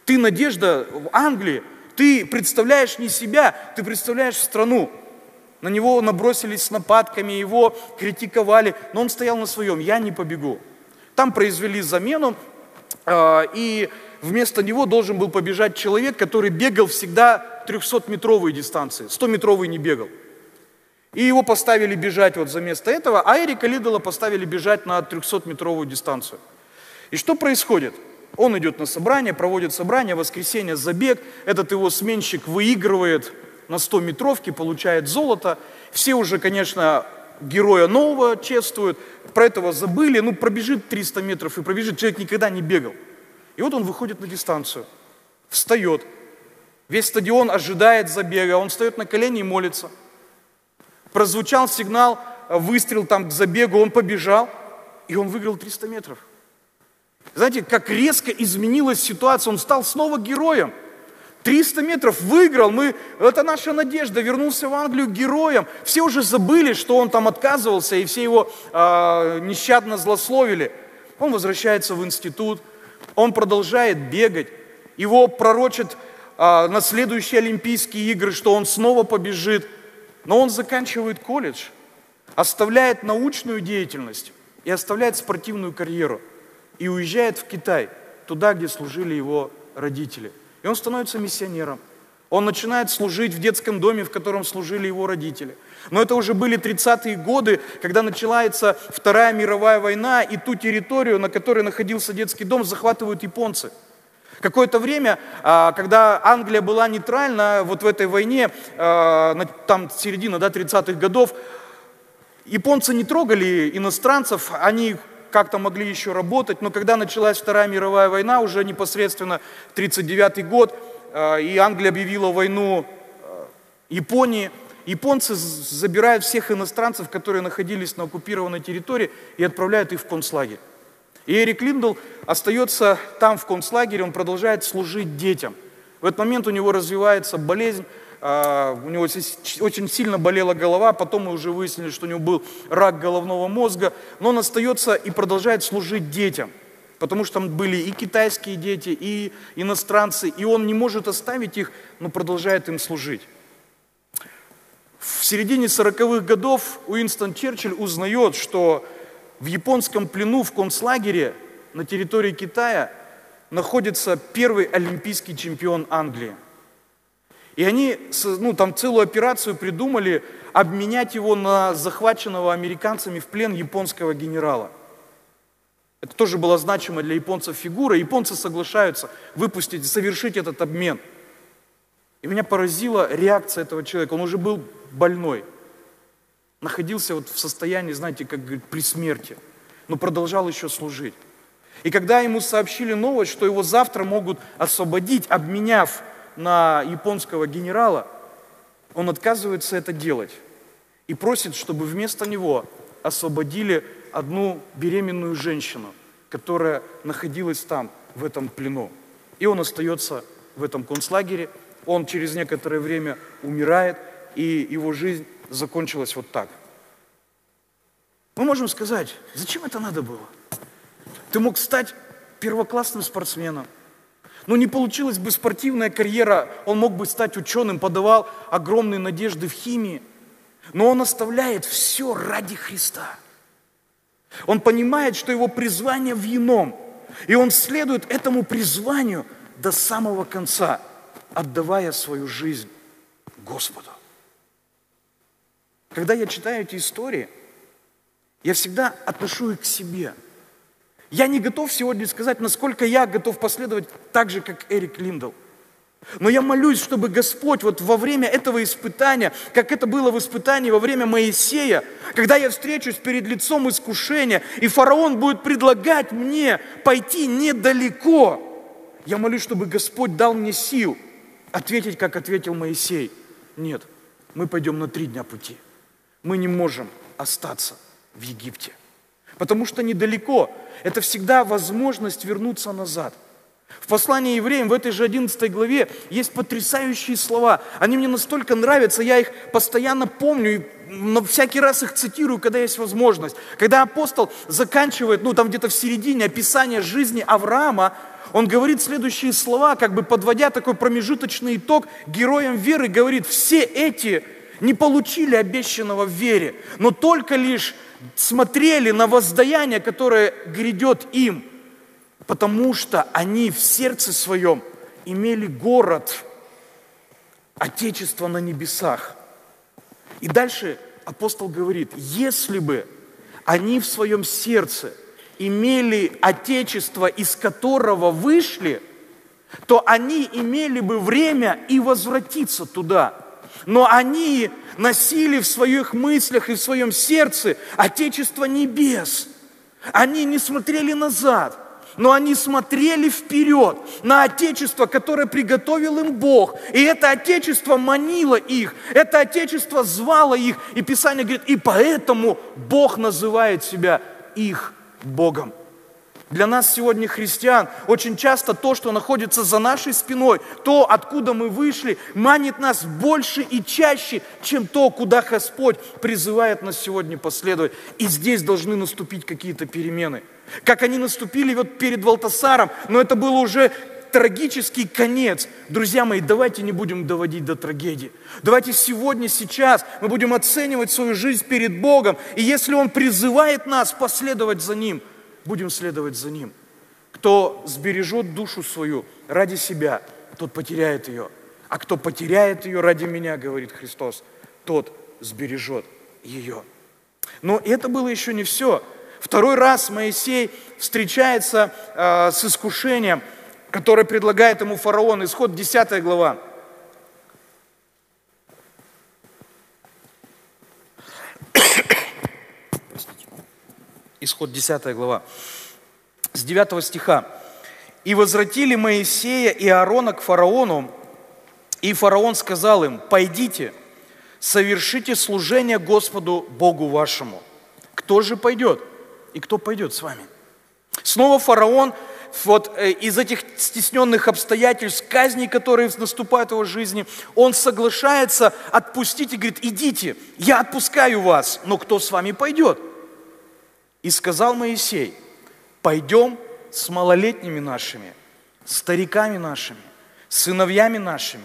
Ты надежда в Англии, ты представляешь не себя, ты представляешь страну. На него набросились с нападками, его критиковали, но он стоял на своем, я не побегу. Там произвели замену, а, и вместо него должен был побежать человек, который бегал всегда 300-метровые дистанции, 100-метровые не бегал. И его поставили бежать вот за место этого, а Эрика Лидела поставили бежать на 300-метровую дистанцию. И что происходит? Он идет на собрание, проводит собрание, воскресенье забег, этот его сменщик выигрывает на 100 метровке, получает золото. Все уже, конечно, героя нового чествуют, про этого забыли, ну пробежит 300 метров и пробежит, человек никогда не бегал. И вот он выходит на дистанцию, встает, весь стадион ожидает забега, он встает на колени и молится. Прозвучал сигнал, выстрел там к забегу, он побежал, и он выиграл 300 метров. Знаете, как резко изменилась ситуация, он стал снова героем. 300 метров выиграл, мы, это наша надежда, вернулся в Англию героем. Все уже забыли, что он там отказывался, и все его э, нещадно злословили. Он возвращается в институт, он продолжает бегать, его пророчат э, на следующие Олимпийские игры, что он снова побежит. Но он заканчивает колледж, оставляет научную деятельность и оставляет спортивную карьеру – и уезжает в Китай, туда, где служили его родители. И он становится миссионером. Он начинает служить в детском доме, в котором служили его родители. Но это уже были 30-е годы, когда начинается Вторая мировая война, и ту территорию, на которой находился детский дом, захватывают японцы. Какое-то время, а, когда Англия была нейтральна, вот в этой войне, а, там середина да, 30-х годов, японцы не трогали иностранцев, они как-то могли еще работать, но когда началась Вторая мировая война, уже непосредственно 1939 год, э, и Англия объявила войну э, Японии, японцы забирают всех иностранцев, которые находились на оккупированной территории, и отправляют их в концлагерь. И Эрик Линдл остается там в концлагере, он продолжает служить детям. В этот момент у него развивается болезнь, у него очень сильно болела голова, потом мы уже выяснили, что у него был рак головного мозга, но он остается и продолжает служить детям, потому что там были и китайские дети, и иностранцы, и он не может оставить их, но продолжает им служить. В середине 40-х годов Уинстон Черчилль узнает, что в японском плену в концлагере на территории Китая находится первый олимпийский чемпион Англии – и они ну, там целую операцию придумали обменять его на захваченного американцами в плен японского генерала. Это тоже была значимая для японцев фигура. Японцы соглашаются выпустить, совершить этот обмен. И меня поразила реакция этого человека. Он уже был больной. Находился вот в состоянии, знаете, как говорит, при смерти. Но продолжал еще служить. И когда ему сообщили новость, что его завтра могут освободить, обменяв на японского генерала, он отказывается это делать и просит, чтобы вместо него освободили одну беременную женщину, которая находилась там, в этом плену. И он остается в этом концлагере, он через некоторое время умирает, и его жизнь закончилась вот так. Мы можем сказать, зачем это надо было? Ты мог стать первоклассным спортсменом, но не получилась бы спортивная карьера, он мог бы стать ученым, подавал огромные надежды в химии. Но он оставляет все ради Христа. Он понимает, что его призвание в ином. И он следует этому призванию до самого конца, отдавая свою жизнь Господу. Когда я читаю эти истории, я всегда отношу их к себе – я не готов сегодня сказать, насколько я готов последовать так же, как Эрик Линдл. Но я молюсь, чтобы Господь вот во время этого испытания, как это было в испытании во время Моисея, когда я встречусь перед лицом искушения, и фараон будет предлагать мне пойти недалеко, я молюсь, чтобы Господь дал мне сил ответить, как ответил Моисей. Нет, мы пойдем на три дня пути. Мы не можем остаться в Египте. Потому что недалеко. Это всегда возможность вернуться назад. В послании евреям в этой же 11 главе есть потрясающие слова. Они мне настолько нравятся, я их постоянно помню и на всякий раз их цитирую, когда есть возможность. Когда апостол заканчивает, ну там где-то в середине описания жизни Авраама, он говорит следующие слова, как бы подводя такой промежуточный итог героям веры, говорит, все эти не получили обещанного в вере, но только лишь смотрели на воздаяние, которое грядет им, потому что они в сердце своем имели город, Отечество на небесах. И дальше апостол говорит, если бы они в своем сердце имели Отечество, из которого вышли, то они имели бы время и возвратиться туда. Но они носили в своих мыслях и в своем сердце Отечество небес. Они не смотрели назад, но они смотрели вперед на Отечество, которое приготовил им Бог. И это Отечество манило их, это Отечество звало их. И Писание говорит, и поэтому Бог называет себя их Богом. Для нас сегодня, христиан, очень часто то, что находится за нашей спиной, то, откуда мы вышли, манит нас больше и чаще, чем то, куда Господь призывает нас сегодня последовать. И здесь должны наступить какие-то перемены. Как они наступили вот перед Валтасаром, но это было уже трагический конец. Друзья мои, давайте не будем доводить до трагедии. Давайте сегодня, сейчас мы будем оценивать свою жизнь перед Богом. И если Он призывает нас последовать за Ним – будем следовать за Ним. Кто сбережет душу свою ради себя, тот потеряет ее. А кто потеряет ее ради меня, говорит Христос, тот сбережет ее. Но это было еще не все. Второй раз Моисей встречается э, с искушением, которое предлагает ему фараон. Исход 10 глава. Исход 10 глава. С 9 стиха. «И возвратили Моисея и Аарона к фараону, и фараон сказал им, пойдите, совершите служение Господу Богу вашему. Кто же пойдет? И кто пойдет с вами? Снова фараон вот э, из этих стесненных обстоятельств, казней, которые наступают в его жизни, он соглашается отпустить и говорит, идите, я отпускаю вас, но кто с вами пойдет? И сказал Моисей, пойдем с малолетними нашими, стариками нашими, сыновьями нашими,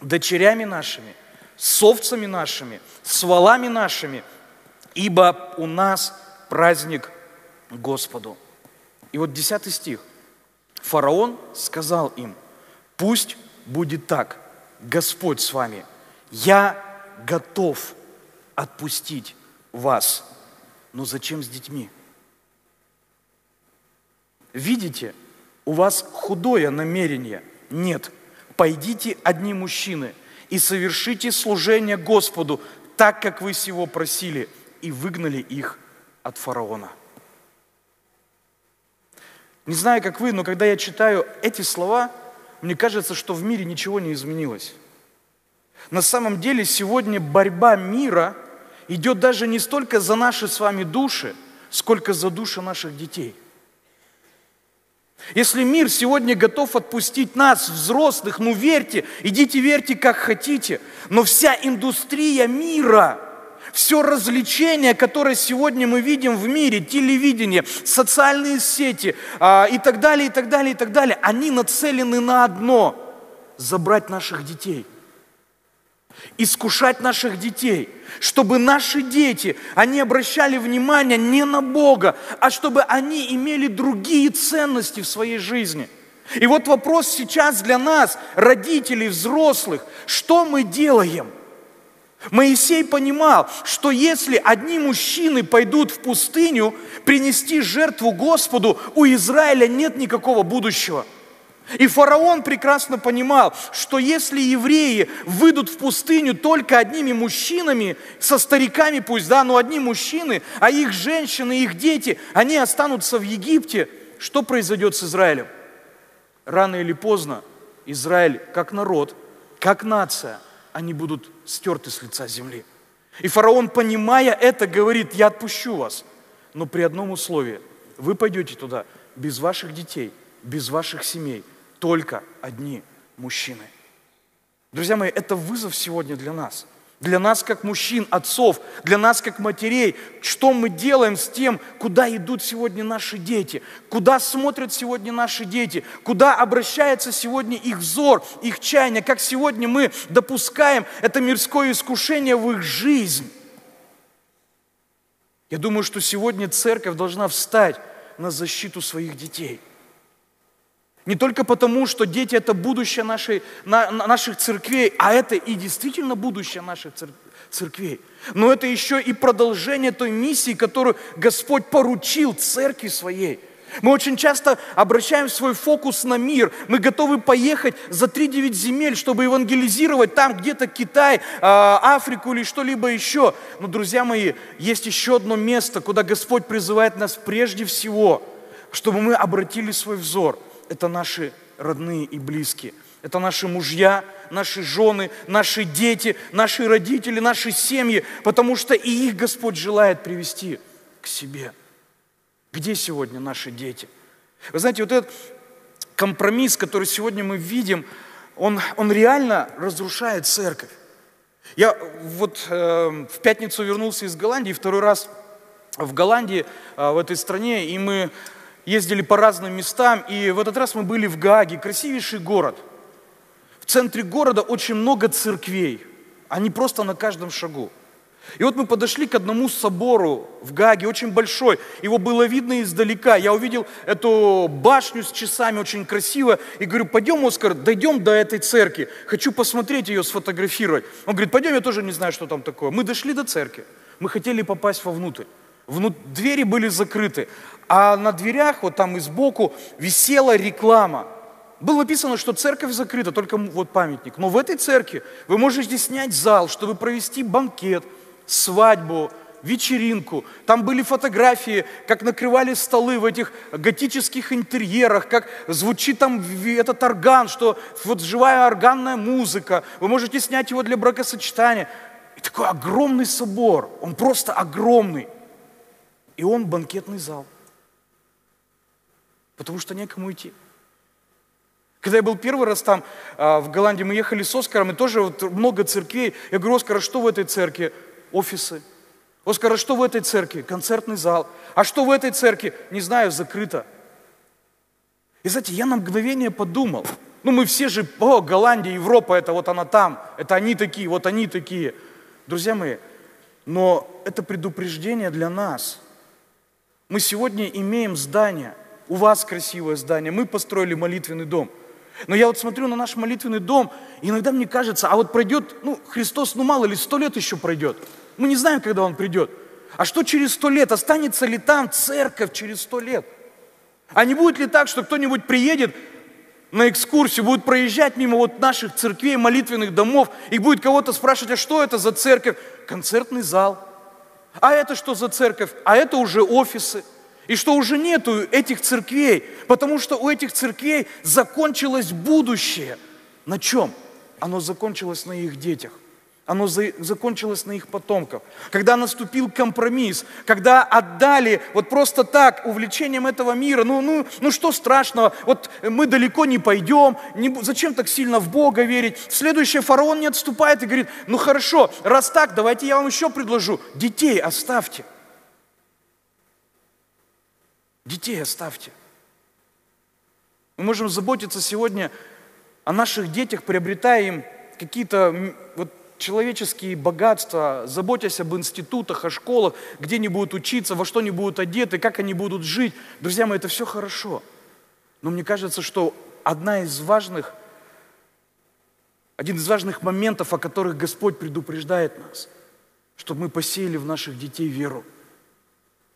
дочерями нашими, с овцами нашими, с валами нашими, ибо у нас праздник Господу. И вот 10 стих. Фараон сказал им, пусть будет так, Господь с вами, я готов отпустить вас. Но зачем с детьми? Видите, у вас худое намерение. Нет, пойдите одни мужчины и совершите служение Господу так, как вы всего просили, и выгнали их от фараона. Не знаю, как вы, но когда я читаю эти слова, мне кажется, что в мире ничего не изменилось. На самом деле сегодня борьба мира идет даже не столько за наши с вами души, сколько за души наших детей. Если мир сегодня готов отпустить нас, взрослых, ну верьте, идите верьте как хотите, но вся индустрия мира – все развлечения, которые сегодня мы видим в мире, телевидение, социальные сети а, и так далее, и так далее, и так далее, они нацелены на одно – забрать наших детей – искушать наших детей, чтобы наши дети, они обращали внимание не на Бога, а чтобы они имели другие ценности в своей жизни. И вот вопрос сейчас для нас, родителей, взрослых, что мы делаем – Моисей понимал, что если одни мужчины пойдут в пустыню принести жертву Господу, у Израиля нет никакого будущего. И фараон прекрасно понимал, что если евреи выйдут в пустыню только одними мужчинами, со стариками пусть, да, но одни мужчины, а их женщины, их дети, они останутся в Египте, что произойдет с Израилем? Рано или поздно Израиль, как народ, как нация – они будут стерты с лица земли. И фараон, понимая это, говорит, я отпущу вас, но при одном условии. Вы пойдете туда без ваших детей, без ваших семей, только одни мужчины. Друзья мои, это вызов сегодня для нас – для нас как мужчин, отцов, для нас как матерей, что мы делаем с тем, куда идут сегодня наши дети, куда смотрят сегодня наши дети, куда обращается сегодня их взор, их чаяние, как сегодня мы допускаем это мирское искушение в их жизнь. Я думаю, что сегодня церковь должна встать на защиту своих детей – не только потому, что дети – это будущее нашей, на, наших церквей, а это и действительно будущее наших церквей. Но это еще и продолжение той миссии, которую Господь поручил церкви своей. Мы очень часто обращаем свой фокус на мир. Мы готовы поехать за 3-9 земель, чтобы евангелизировать там где-то Китай, а, Африку или что-либо еще. Но, друзья мои, есть еще одно место, куда Господь призывает нас прежде всего, чтобы мы обратили свой взор – это наши родные и близкие. Это наши мужья, наши жены, наши дети, наши родители, наши семьи, потому что и их Господь желает привести к себе. Где сегодня наши дети? Вы знаете, вот этот компромисс, который сегодня мы видим, он, он реально разрушает церковь. Я вот э, в пятницу вернулся из Голландии, второй раз в Голландии, э, в этой стране, и мы ездили по разным местам, и в этот раз мы были в Гааге, красивейший город. В центре города очень много церквей, они просто на каждом шагу. И вот мы подошли к одному собору в Гаге, очень большой. Его было видно издалека. Я увидел эту башню с часами, очень красиво. И говорю, пойдем, Оскар, дойдем до этой церкви. Хочу посмотреть ее, сфотографировать. Он говорит, пойдем, я тоже не знаю, что там такое. Мы дошли до церкви. Мы хотели попасть вовнутрь. Внут... Двери были закрыты, а на дверях, вот там и сбоку, висела реклама. Было написано, что церковь закрыта, только вот памятник. Но в этой церкви вы можете снять зал, чтобы провести банкет, свадьбу, вечеринку. Там были фотографии, как накрывали столы в этих готических интерьерах, как звучит там этот орган, что вот живая органная музыка. Вы можете снять его для бракосочетания. И такой огромный собор, он просто огромный. И он банкетный зал. Потому что некому идти. Когда я был первый раз там, а, в Голландии, мы ехали с Оскаром, и тоже вот много церквей. Я говорю, Оскар, а что в этой церкви? Офисы. Оскар, а что в этой церкви? Концертный зал. А что в этой церкви? Не знаю, закрыто. И знаете, я на мгновение подумал, ну мы все же, о, Голландия, Европа, это вот она там, это они такие, вот они такие. Друзья мои, но это предупреждение для нас. Мы сегодня имеем здание, у вас красивое здание, мы построили молитвенный дом. Но я вот смотрю на наш молитвенный дом, и иногда мне кажется, а вот пройдет, ну, Христос, ну мало ли, сто лет еще пройдет. Мы не знаем, когда Он придет. А что через сто лет? Останется ли там церковь через сто лет? А не будет ли так, что кто-нибудь приедет на экскурсию, будет проезжать мимо вот наших церквей, молитвенных домов, и будет кого-то спрашивать, а что это за церковь? Концертный зал. А это что за церковь? А это уже офисы. И что уже нету этих церквей, потому что у этих церквей закончилось будущее. На чем? Оно закончилось на их детях оно закончилось на их потомков. Когда наступил компромисс, когда отдали вот просто так увлечением этого мира, ну, ну, ну что страшного, вот мы далеко не пойдем, не, зачем так сильно в Бога верить? Следующий фараон не отступает и говорит, ну хорошо, раз так, давайте я вам еще предложу, детей оставьте. Детей оставьте. Мы можем заботиться сегодня о наших детях, приобретая им какие-то вот человеческие богатства, заботясь об институтах, о школах, где они будут учиться, во что они будут одеты, как они будут жить. Друзья мои, это все хорошо. Но мне кажется, что одна из важных, один из важных моментов, о которых Господь предупреждает нас, чтобы мы посеяли в наших детей веру,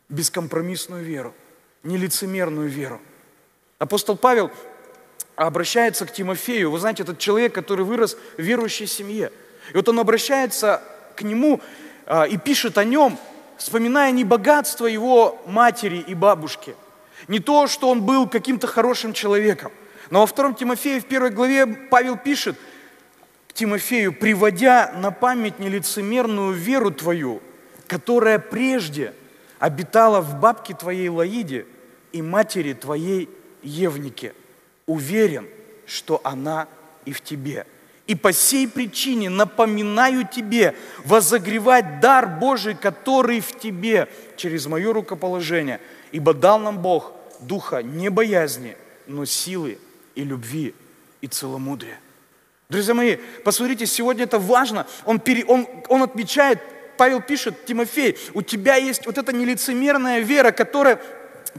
бескомпромиссную веру, нелицемерную веру. Апостол Павел обращается к Тимофею. Вы знаете, этот человек, который вырос в верующей семье – и вот он обращается к нему а, и пишет о нем, вспоминая не богатство его матери и бабушки, не то, что он был каким-то хорошим человеком. Но во втором Тимофея, в первой главе, Павел пишет к Тимофею, приводя на память нелицемерную веру твою, которая прежде обитала в бабке твоей Лаиде и матери твоей Евнике. Уверен, что она и в тебе – и по сей причине напоминаю тебе возогревать дар Божий, который в тебе через мое рукоположение. Ибо дал нам Бог духа не боязни, но силы и любви и целомудрия. Друзья мои, посмотрите, сегодня это важно. Он, пере, он, он отмечает, Павел пишет, Тимофей, у тебя есть вот эта нелицемерная вера, которая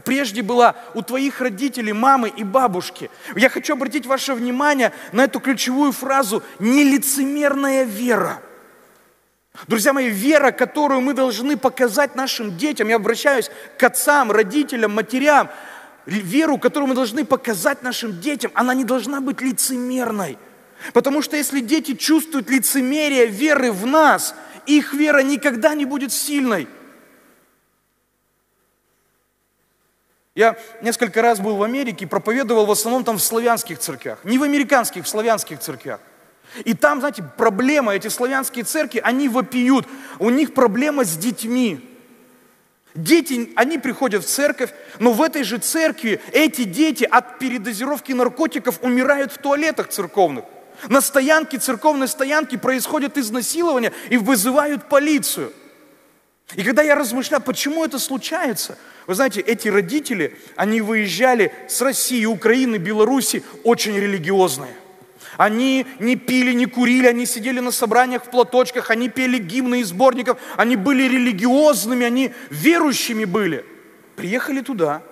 прежде была у твоих родителей, мамы и бабушки. Я хочу обратить ваше внимание на эту ключевую фразу «нелицемерная вера». Друзья мои, вера, которую мы должны показать нашим детям, я обращаюсь к отцам, родителям, матерям, веру, которую мы должны показать нашим детям, она не должна быть лицемерной. Потому что если дети чувствуют лицемерие веры в нас, их вера никогда не будет сильной. Я несколько раз был в Америке, проповедовал в основном там в славянских церквях. Не в американских, в славянских церквях. И там, знаете, проблема, эти славянские церкви, они вопиют. У них проблема с детьми. Дети, они приходят в церковь, но в этой же церкви эти дети от передозировки наркотиков умирают в туалетах церковных. На стоянке, церковной стоянке происходит изнасилование и вызывают полицию. И когда я размышлял, почему это случается – вы знаете, эти родители, они выезжали с России, Украины, Беларуси очень религиозные. Они не пили, не курили, они сидели на собраниях в платочках, они пели гимны из сборников, они были религиозными, они верующими были. Приехали туда,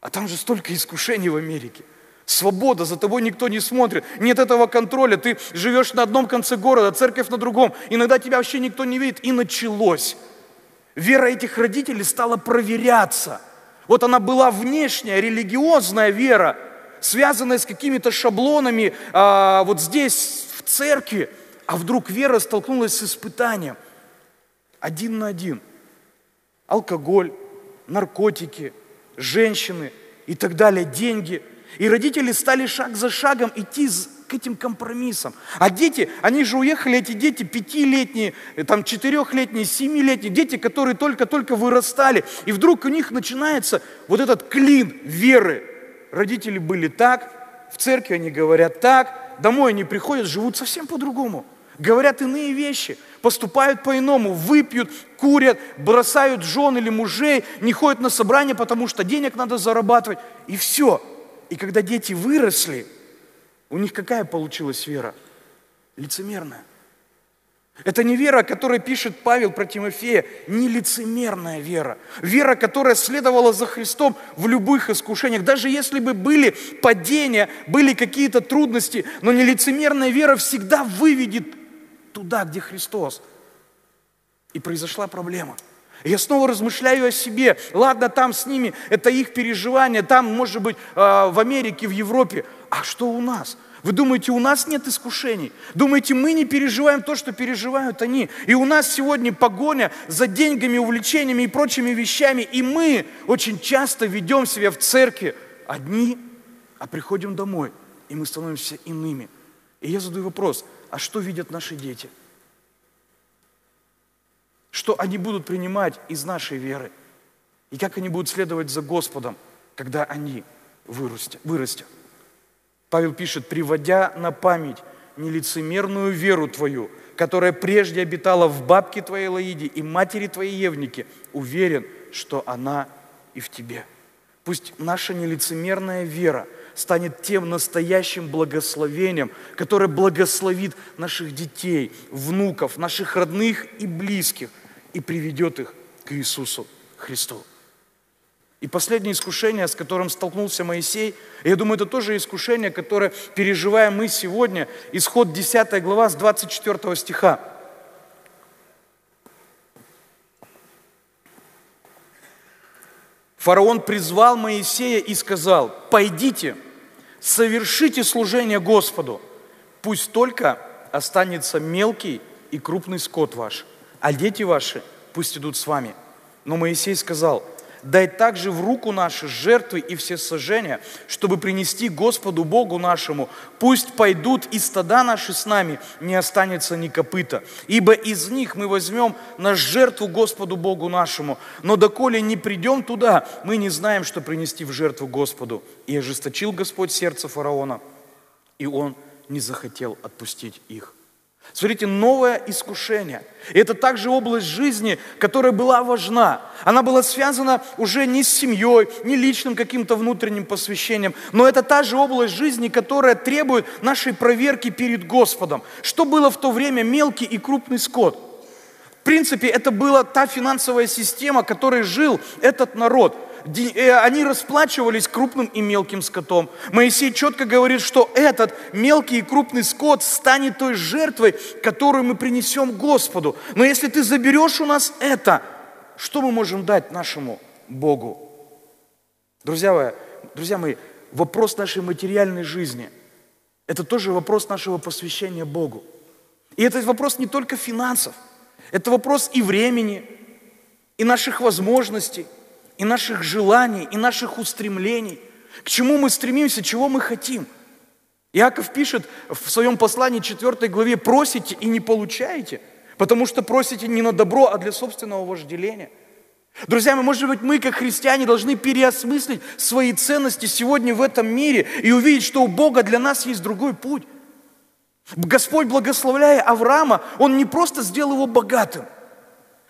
а там же столько искушений в Америке. Свобода, за тобой никто не смотрит, нет этого контроля, ты живешь на одном конце города, церковь на другом, иногда тебя вообще никто не видит. И началось вера этих родителей стала проверяться. Вот она была внешняя, религиозная вера, связанная с какими-то шаблонами а, вот здесь, в церкви, а вдруг вера столкнулась с испытанием. Один на один. Алкоголь, наркотики, женщины и так далее, деньги. И родители стали шаг за шагом идти к этим компромиссам. А дети, они же уехали, эти дети пятилетние, там четырехлетние, семилетние, дети, которые только-только вырастали. И вдруг у них начинается вот этот клин веры. Родители были так, в церкви они говорят так, домой они приходят, живут совсем по-другому. Говорят иные вещи, поступают по-иному, выпьют, курят, бросают жен или мужей, не ходят на собрания, потому что денег надо зарабатывать. И все. И когда дети выросли, у них какая получилась вера? Лицемерная. Это не вера, о которой пишет Павел про Тимофея, не лицемерная вера. Вера, которая следовала за Христом в любых искушениях. Даже если бы были падения, были какие-то трудности, но не лицемерная вера всегда выведет туда, где Христос. И произошла проблема – я снова размышляю о себе. Ладно, там с ними, это их переживания, там, может быть, а, в Америке, в Европе. А что у нас? Вы думаете, у нас нет искушений? Думаете, мы не переживаем то, что переживают они? И у нас сегодня погоня за деньгами, увлечениями и прочими вещами. И мы очень часто ведем себя в церкви одни, а приходим домой, и мы становимся иными. И я задаю вопрос, а что видят наши дети – что они будут принимать из нашей веры, и как они будут следовать за Господом, когда они вырастят. Павел пишет, приводя на память нелицемерную веру твою, которая прежде обитала в бабке твоей Лаиде и матери твоей Евнике, уверен, что она и в тебе. Пусть наша нелицемерная вера станет тем настоящим благословением, которое благословит наших детей, внуков, наших родных и близких – и приведет их к Иисусу Христу. И последнее искушение, с которым столкнулся Моисей, я думаю, это тоже искушение, которое переживаем мы сегодня, исход 10 глава с 24 стиха. Фараон призвал Моисея и сказал, пойдите, совершите служение Господу, пусть только останется мелкий и крупный скот ваш – а дети ваши пусть идут с вами. Но Моисей сказал, дай также в руку наши жертвы и все сожжения, чтобы принести Господу Богу нашему. Пусть пойдут и стада наши с нами, не останется ни копыта. Ибо из них мы возьмем на жертву Господу Богу нашему. Но доколе не придем туда, мы не знаем, что принести в жертву Господу. И ожесточил Господь сердце фараона, и он не захотел отпустить их. Смотрите, новое искушение. И это также область жизни, которая была важна. Она была связана уже не с семьей, не личным каким-то внутренним посвящением, но это та же область жизни, которая требует нашей проверки перед Господом. Что было в то время мелкий и крупный скот? В принципе, это была та финансовая система, которой жил этот народ. Э, они расплачивались крупным и мелким скотом. Моисей четко говорит, что этот мелкий и крупный скот станет той жертвой, которую мы принесем Господу. Но если ты заберешь у нас это, что мы можем дать нашему Богу? Друзья, мои, друзья мои, вопрос нашей материальной жизни – это тоже вопрос нашего посвящения Богу. И это вопрос не только финансов, это вопрос и времени, и наших возможностей, и наших желаний, и наших устремлений. К чему мы стремимся, чего мы хотим. Иаков пишет в своем послании 4 главе, просите и не получаете, потому что просите не на добро, а для собственного вожделения. Друзья мои, может быть, мы, как христиане, должны переосмыслить свои ценности сегодня в этом мире и увидеть, что у Бога для нас есть другой путь. Господь, благословляя Авраама, Он не просто сделал его богатым,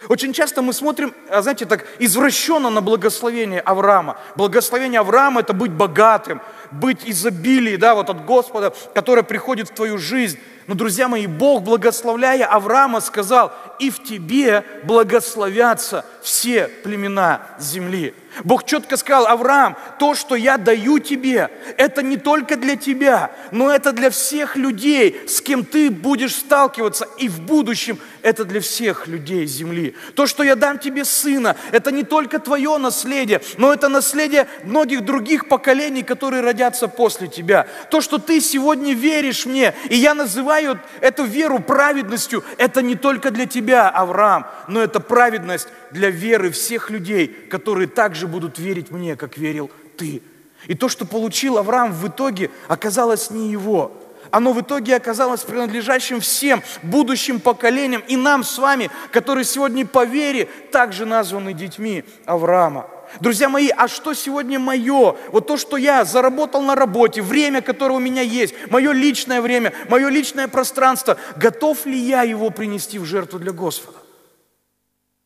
очень часто мы смотрим, а, знаете, так извращенно на благословение Авраама. Благословение Авраама – это быть богатым, быть изобилием, да, вот от Господа, которое приходит в твою жизнь. Но, друзья мои, Бог, благословляя Авраама, сказал, и в тебе благословятся все племена земли. Бог четко сказал, Авраам, то, что я даю тебе, это не только для тебя, но это для всех людей, с кем ты будешь сталкиваться, и в будущем это для всех людей земли. То, что я дам тебе сына, это не только твое наследие, но это наследие многих других поколений, которые родятся после тебя. То, что ты сегодня веришь мне, и я называю эту веру праведностью, это не только для тебя, Авраам, но это праведность для веры всех людей, которые также будут верить мне, как верил ты. И то, что получил Авраам в итоге, оказалось не его, оно в итоге оказалось принадлежащим всем будущим поколениям и нам с вами, которые сегодня по вере также названы детьми Авраама. Друзья мои, а что сегодня мое? Вот то, что я заработал на работе, время, которое у меня есть, мое личное время, мое личное пространство, готов ли я его принести в жертву для Господа?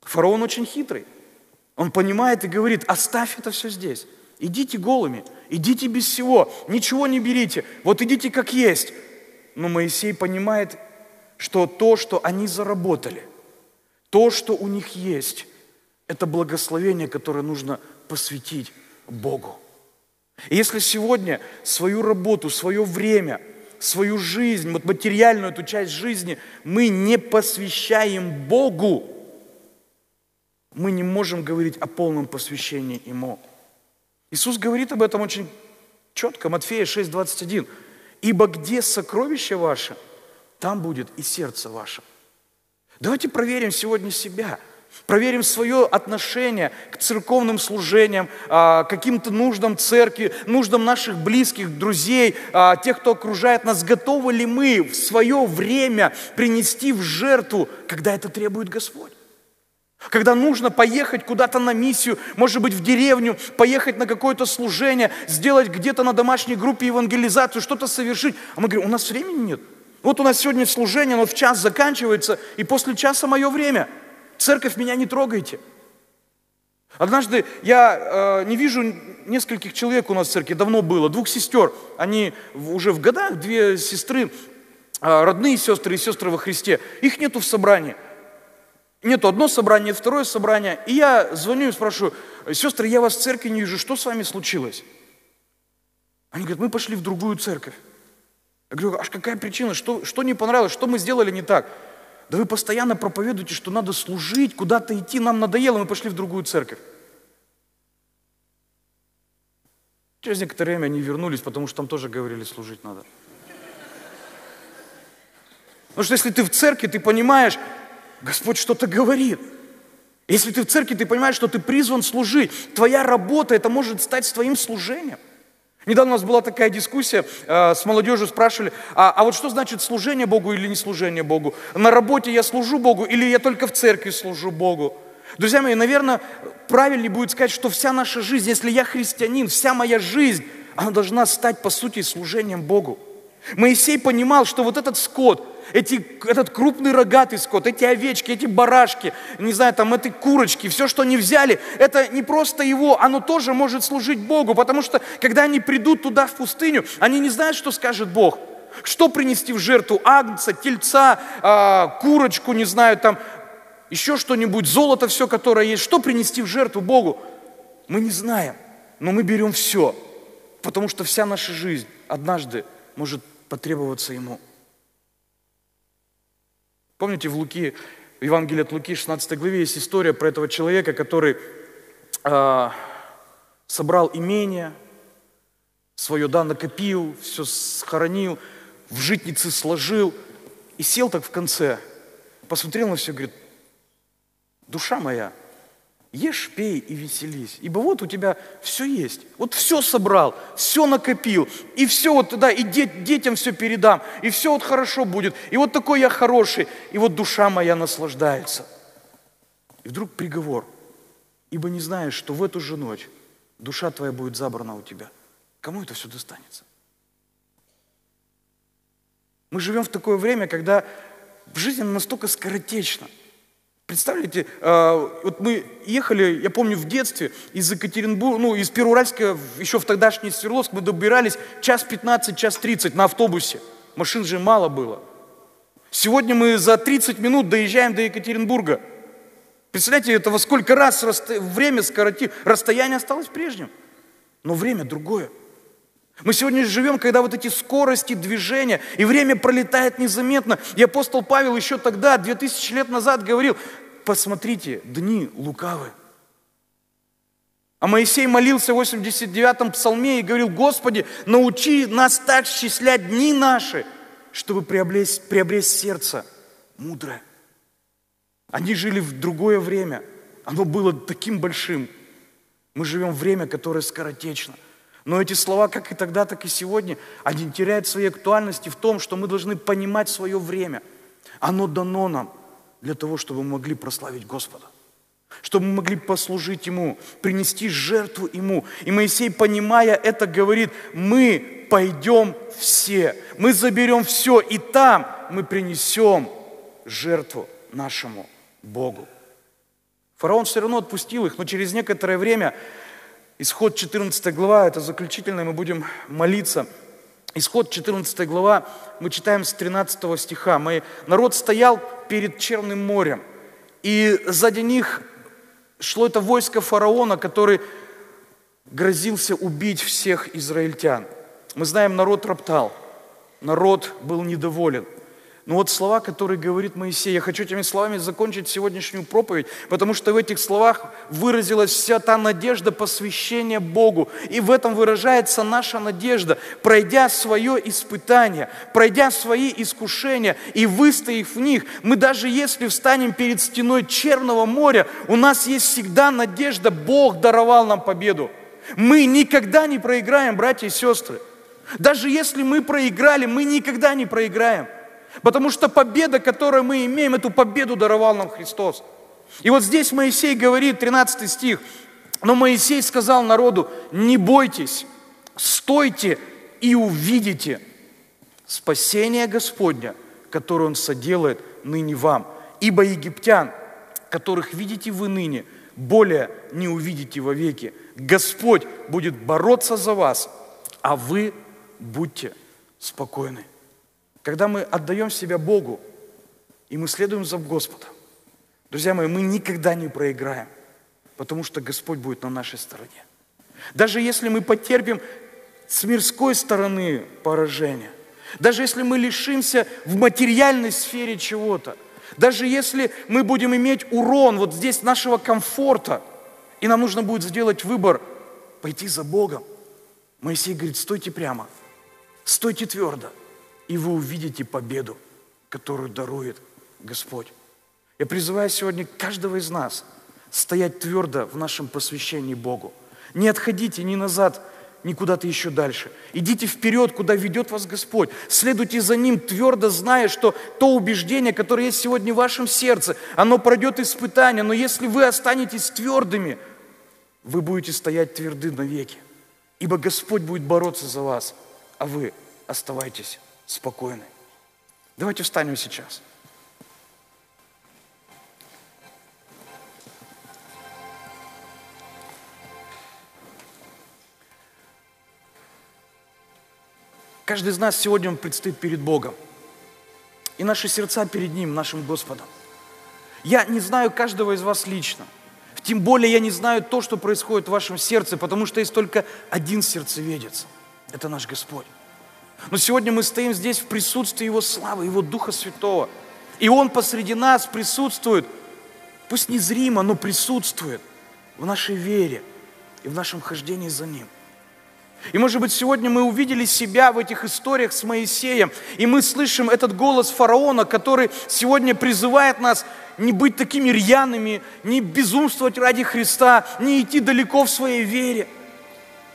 Фараон очень хитрый. Он понимает и говорит, оставь это все здесь. Идите голыми, идите без всего, ничего не берите, вот идите как есть. Но Моисей понимает, что то, что они заработали, то, что у них есть, это благословение, которое нужно посвятить Богу. И если сегодня свою работу, свое время, свою жизнь, вот материальную эту часть жизни мы не посвящаем Богу, мы не можем говорить о полном посвящении Ему. Иисус говорит об этом очень четко, Матфея 6:21. «Ибо где сокровище ваше, там будет и сердце ваше». Давайте проверим сегодня себя – Проверим свое отношение к церковным служениям, а, каким-то нуждам церкви, нуждам наших близких, друзей, а, тех, кто окружает нас. Готовы ли мы в свое время принести в жертву, когда это требует Господь? Когда нужно поехать куда-то на миссию, может быть, в деревню, поехать на какое-то служение, сделать где-то на домашней группе евангелизацию, что-то совершить. А мы говорим, у нас времени нет. Вот у нас сегодня служение, но в час заканчивается, и после часа мое время. Церковь, меня не трогайте. Однажды я э, не вижу нескольких человек у нас в церкви, давно было, двух сестер. Они уже в годах, две сестры, э, родные сестры и сестры во Христе. Их нету в собрании. Нету одно собрание, второе собрание. И я звоню и спрашиваю, сестры, я вас в церкви не вижу, что с вами случилось? Они говорят, мы пошли в другую церковь. Я говорю, аж какая причина, что, что не понравилось, что мы сделали не так? Да вы постоянно проповедуете, что надо служить, куда-то идти, нам надоело, мы пошли в другую церковь. Через некоторое время они вернулись, потому что там тоже говорили, служить надо. Потому что если ты в церкви, ты понимаешь, Господь что-то говорит. Если ты в церкви, ты понимаешь, что ты призван служить. Твоя работа, это может стать твоим служением. Недавно у нас была такая дискуссия, э, с молодежью спрашивали, а, а вот что значит служение Богу или не служение Богу? На работе я служу Богу или я только в церкви служу Богу? Друзья мои, наверное, правильнее будет сказать, что вся наша жизнь, если я христианин, вся моя жизнь, она должна стать, по сути, служением Богу. Моисей понимал, что вот этот скот, эти, этот крупный рогатый скот, эти овечки, эти барашки, не знаю, там эти курочки, все, что они взяли, это не просто его, оно тоже может служить Богу, потому что, когда они придут туда, в пустыню, они не знают, что скажет Бог. Что принести в жертву? Агнца, тельца, э, курочку, не знаю, там еще что-нибудь, золото все, которое есть. Что принести в жертву Богу? Мы не знаем, но мы берем все, потому что вся наша жизнь однажды может потребоваться Ему. Помните, в Луки, в Евангелии от Луки, 16 главе, есть история про этого человека, который э, собрал имение, свое, да, накопил, все схоронил, в житнице сложил и сел так в конце, посмотрел на все, говорит, душа моя, Ешь, пей и веселись. Ибо вот у тебя все есть. Вот все собрал, все накопил. И все вот туда, и детям все передам. И все вот хорошо будет. И вот такой я хороший. И вот душа моя наслаждается. И вдруг приговор. Ибо не знаешь, что в эту же ночь душа твоя будет забрана у тебя. Кому это все достанется? Мы живем в такое время, когда жизнь настолько скоротечна – Представляете, э, вот мы ехали, я помню, в детстве из Екатеринбурга, ну, из Перуральска, еще в тогдашний Свердловск, мы добирались час 15, час 30 на автобусе. Машин же мало было. Сегодня мы за 30 минут доезжаем до Екатеринбурга. Представляете, это во сколько раз расто... время скоротило. Расстояние осталось прежним, но время другое. Мы сегодня живем, когда вот эти скорости движения, и время пролетает незаметно. И апостол Павел еще тогда, 2000 лет назад, говорил, посмотрите, дни лукавы. А Моисей молился в 89-м псалме и говорил, Господи, научи нас так счислять дни наши, чтобы приобрести, приобрести сердце мудрое. Они жили в другое время. Оно было таким большим. Мы живем время, которое скоротечно – Но эти слова, как и тогда, так и сегодня, они теряют своей актуальности в том, что мы должны понимать свое время. Оно дано нам для того, чтобы мы могли прославить Господа чтобы мы могли послужить Ему, принести жертву Ему. И Моисей, понимая это, говорит, мы пойдем все, мы заберем все, и там мы принесем жертву нашему Богу. Фараон все равно отпустил их, но через некоторое время, исход 14 глава, это заключительное, мы будем молиться. Исход 14 глава, мы читаем с 13 стиха. Мы, народ стоял перед Черным морем, и сзади них шло это войско фараона, который грозился убить всех израильтян. Мы знаем, народ роптал, народ был недоволен – но вот слова, которые говорит Моисей, я хочу этими словами закончить сегодняшнюю проповедь, потому что в этих словах выразилась вся та надежда посвящения Богу. И в этом выражается наша надежда, пройдя свое испытание, пройдя свои искушения и выстояв в них, мы даже если встанем перед стеной Черного моря, у нас есть всегда надежда, Бог даровал нам победу. Мы никогда не проиграем, братья и сестры. Даже если мы проиграли, мы никогда не проиграем – Потому что победа, которую мы имеем, эту победу даровал нам Христос. И вот здесь Моисей говорит, 13 стих, но Моисей сказал народу, не бойтесь, стойте и увидите спасение Господня, которое Он соделает ныне вам. Ибо египтян, которых видите вы ныне, более не увидите вовеки. Господь будет бороться за вас, а вы будьте спокойны. Когда мы отдаем себя Богу, и мы следуем за Господом, друзья мои, мы никогда не проиграем, потому что Господь будет на нашей стороне. Даже если мы потерпим с мирской стороны поражения, даже если мы лишимся в материальной сфере чего-то, даже если мы будем иметь урон вот здесь нашего комфорта, и нам нужно будет сделать выбор, пойти за Богом, Моисей говорит, стойте прямо, стойте твердо, и вы увидите победу, которую дарует Господь. Я призываю сегодня каждого из нас стоять твердо в нашем посвящении Богу. Не отходите ни назад, ни куда-то еще дальше. Идите вперед, куда ведет вас Господь. Следуйте за Ним, твердо зная, что то убеждение, которое есть сегодня в вашем сердце, оно пройдет испытание. Но если вы останетесь твердыми, вы будете стоять тверды навеки. Ибо Господь будет бороться за вас, а вы оставайтесь спокойны. Давайте встанем сейчас. Каждый из нас сегодня предстоит перед Богом. И наши сердца перед Ним, нашим Господом. Я не знаю каждого из вас лично. Тем более я не знаю то, что происходит в вашем сердце, потому что есть только один сердцеведец. Это наш Господь. Но сегодня мы стоим здесь в присутствии Его славы, Его Духа Святого. И Он посреди нас присутствует, пусть незримо, но присутствует в нашей вере и в нашем хождении за Ним. И, может быть, сегодня мы увидели себя в этих историях с Моисеем, и мы слышим этот голос фараона, который сегодня призывает нас не быть такими рьяными, не безумствовать ради Христа, не идти далеко в своей вере.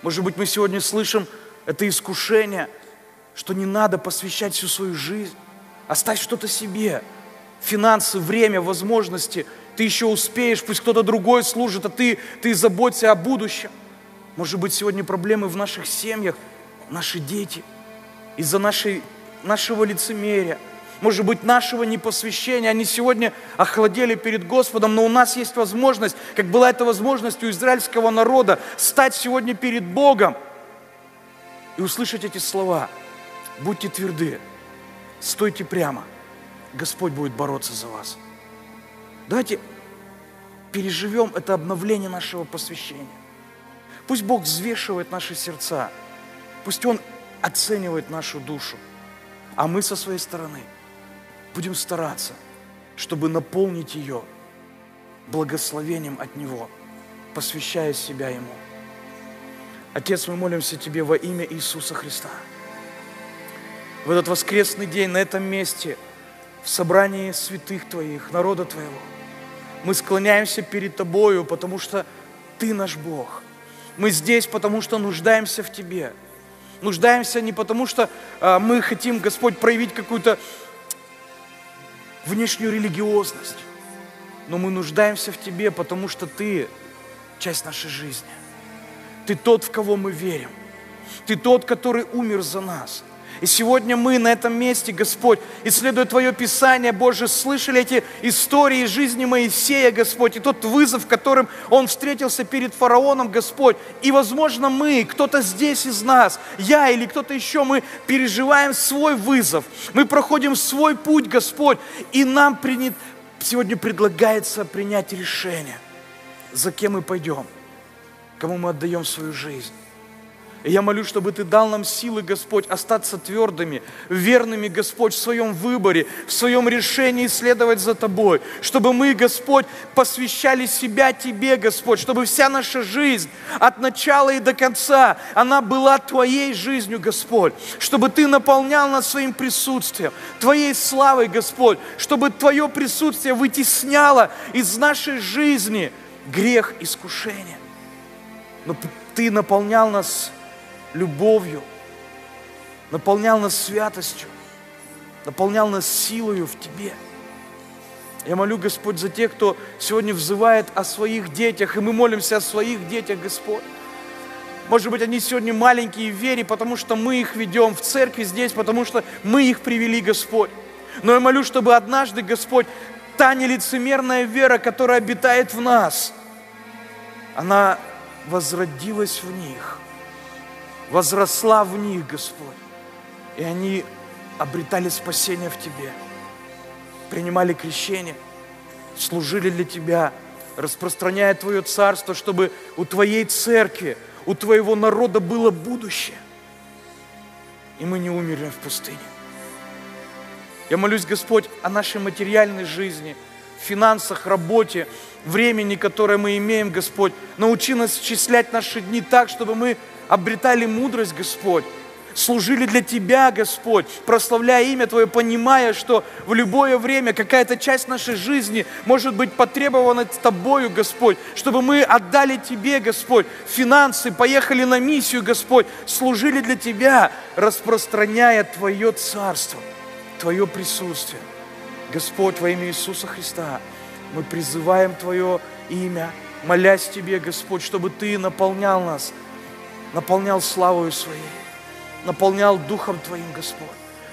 Может быть, мы сегодня слышим это искушение – что не надо посвящать всю свою жизнь. Оставь что-то себе. Финансы, время, возможности. Ты еще успеешь, пусть кто-то другой служит, а ты, ты заботься о будущем. Может быть, сегодня проблемы в наших семьях, наши дети, из-за нашей, нашего лицемерия, может быть, нашего непосвящения. Они сегодня охладели перед Господом, но у нас есть возможность, как была эта возможность у израильского народа, стать сегодня перед Богом и услышать эти слова – Будьте тверды, стойте прямо. Господь будет бороться за вас. Давайте переживем это обновление нашего посвящения. Пусть Бог взвешивает наши сердца. Пусть Он оценивает нашу душу. А мы со своей стороны будем стараться, чтобы наполнить ее благословением от Него, посвящая себя Ему. Отец, мы молимся Тебе во имя Иисуса Христа в этот воскресный день на этом месте, в собрании святых Твоих, народа Твоего. Мы склоняемся перед Тобою, потому что Ты наш Бог. Мы здесь, потому что нуждаемся в Тебе. Нуждаемся не потому, что а, мы хотим, Господь, проявить какую-то внешнюю религиозность, но мы нуждаемся в Тебе, потому что Ты часть нашей жизни. Ты тот, в кого мы верим. Ты тот, который умер за нас – и сегодня мы на этом месте, Господь, исследуя Твое Писание, Боже, слышали эти истории из жизни Моисея, Господь, и тот вызов, которым он встретился перед фараоном, Господь. И, возможно, мы, кто-то здесь из нас, я или кто-то еще, мы переживаем свой вызов, мы проходим свой путь, Господь, и нам принят, сегодня предлагается принять решение, за кем мы пойдем, кому мы отдаем свою жизнь. И я молю, чтобы Ты дал нам силы, Господь, остаться твердыми, верными, Господь, в своем выборе, в своем решении следовать за Тобой. Чтобы мы, Господь, посвящали себя Тебе, Господь, чтобы вся наша жизнь от начала и до конца, она была Твоей жизнью, Господь. Чтобы Ты наполнял нас своим присутствием, Твоей славой, Господь. Чтобы Твое присутствие вытесняло из нашей жизни грех искушения. Но Ты наполнял нас любовью, наполнял нас святостью, наполнял нас силою в Тебе. Я молю, Господь, за тех, кто сегодня взывает о своих детях, и мы молимся о своих детях, Господь. Может быть, они сегодня маленькие в вере, потому что мы их ведем в церкви здесь, потому что мы их привели, Господь. Но я молю, чтобы однажды, Господь, та нелицемерная вера, которая обитает в нас, она возродилась в них – возросла в них, Господь. И они обретали спасение в Тебе, принимали крещение, служили для Тебя, распространяя Твое царство, чтобы у Твоей церкви, у Твоего народа было будущее. И мы не умерли в пустыне. Я молюсь, Господь, о нашей материальной жизни, финансах, работе, времени, которое мы имеем, Господь. Научи нас счислять наши дни так, чтобы мы обретали мудрость, Господь, служили для Тебя, Господь, прославляя имя Твое, понимая, что в любое время какая-то часть нашей жизни может быть потребована Тобою, Господь, чтобы мы отдали Тебе, Господь, финансы, поехали на миссию, Господь, служили для Тебя, распространяя Твое Царство, Твое присутствие. Господь, во имя Иисуса Христа, мы призываем Твое имя, молясь Тебе, Господь, чтобы Ты наполнял нас – наполнял славою Своей, наполнял Духом Твоим, Господь.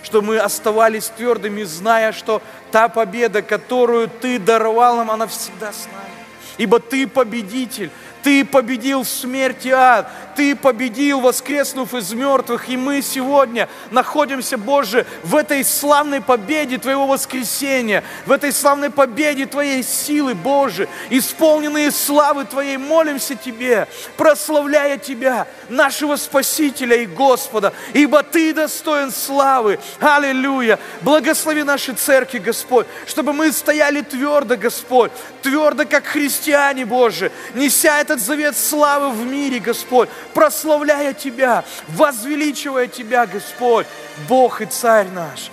Что мы оставались твердыми, зная, что та победа, которую Ты даровал нам, она всегда с нами. Ибо Ты победитель, ты победил смерть и ад. Ты победил, воскреснув из мертвых. И мы сегодня находимся, Боже, в этой славной победе Твоего воскресения, в этой славной победе Твоей силы, Боже, исполненные славы Твоей, молимся Тебе, прославляя Тебя, нашего Спасителя и Господа, ибо Ты достоин славы. Аллилуйя! Благослови наши церкви, Господь, чтобы мы стояли твердо, Господь, твердо, как христиане, Боже, неся это этот завет славы в мире, Господь, прославляя Тебя, возвеличивая Тебя, Господь, Бог и Царь наш.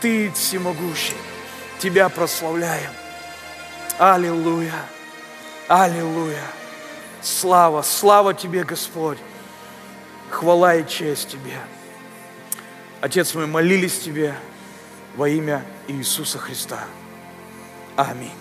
Ты всемогущий, Тебя прославляем. Аллилуйя, Аллилуйя. Слава, слава Тебе, Господь. Хвала и честь Тебе. Отец, мы молились Тебе во имя Иисуса Христа. Аминь.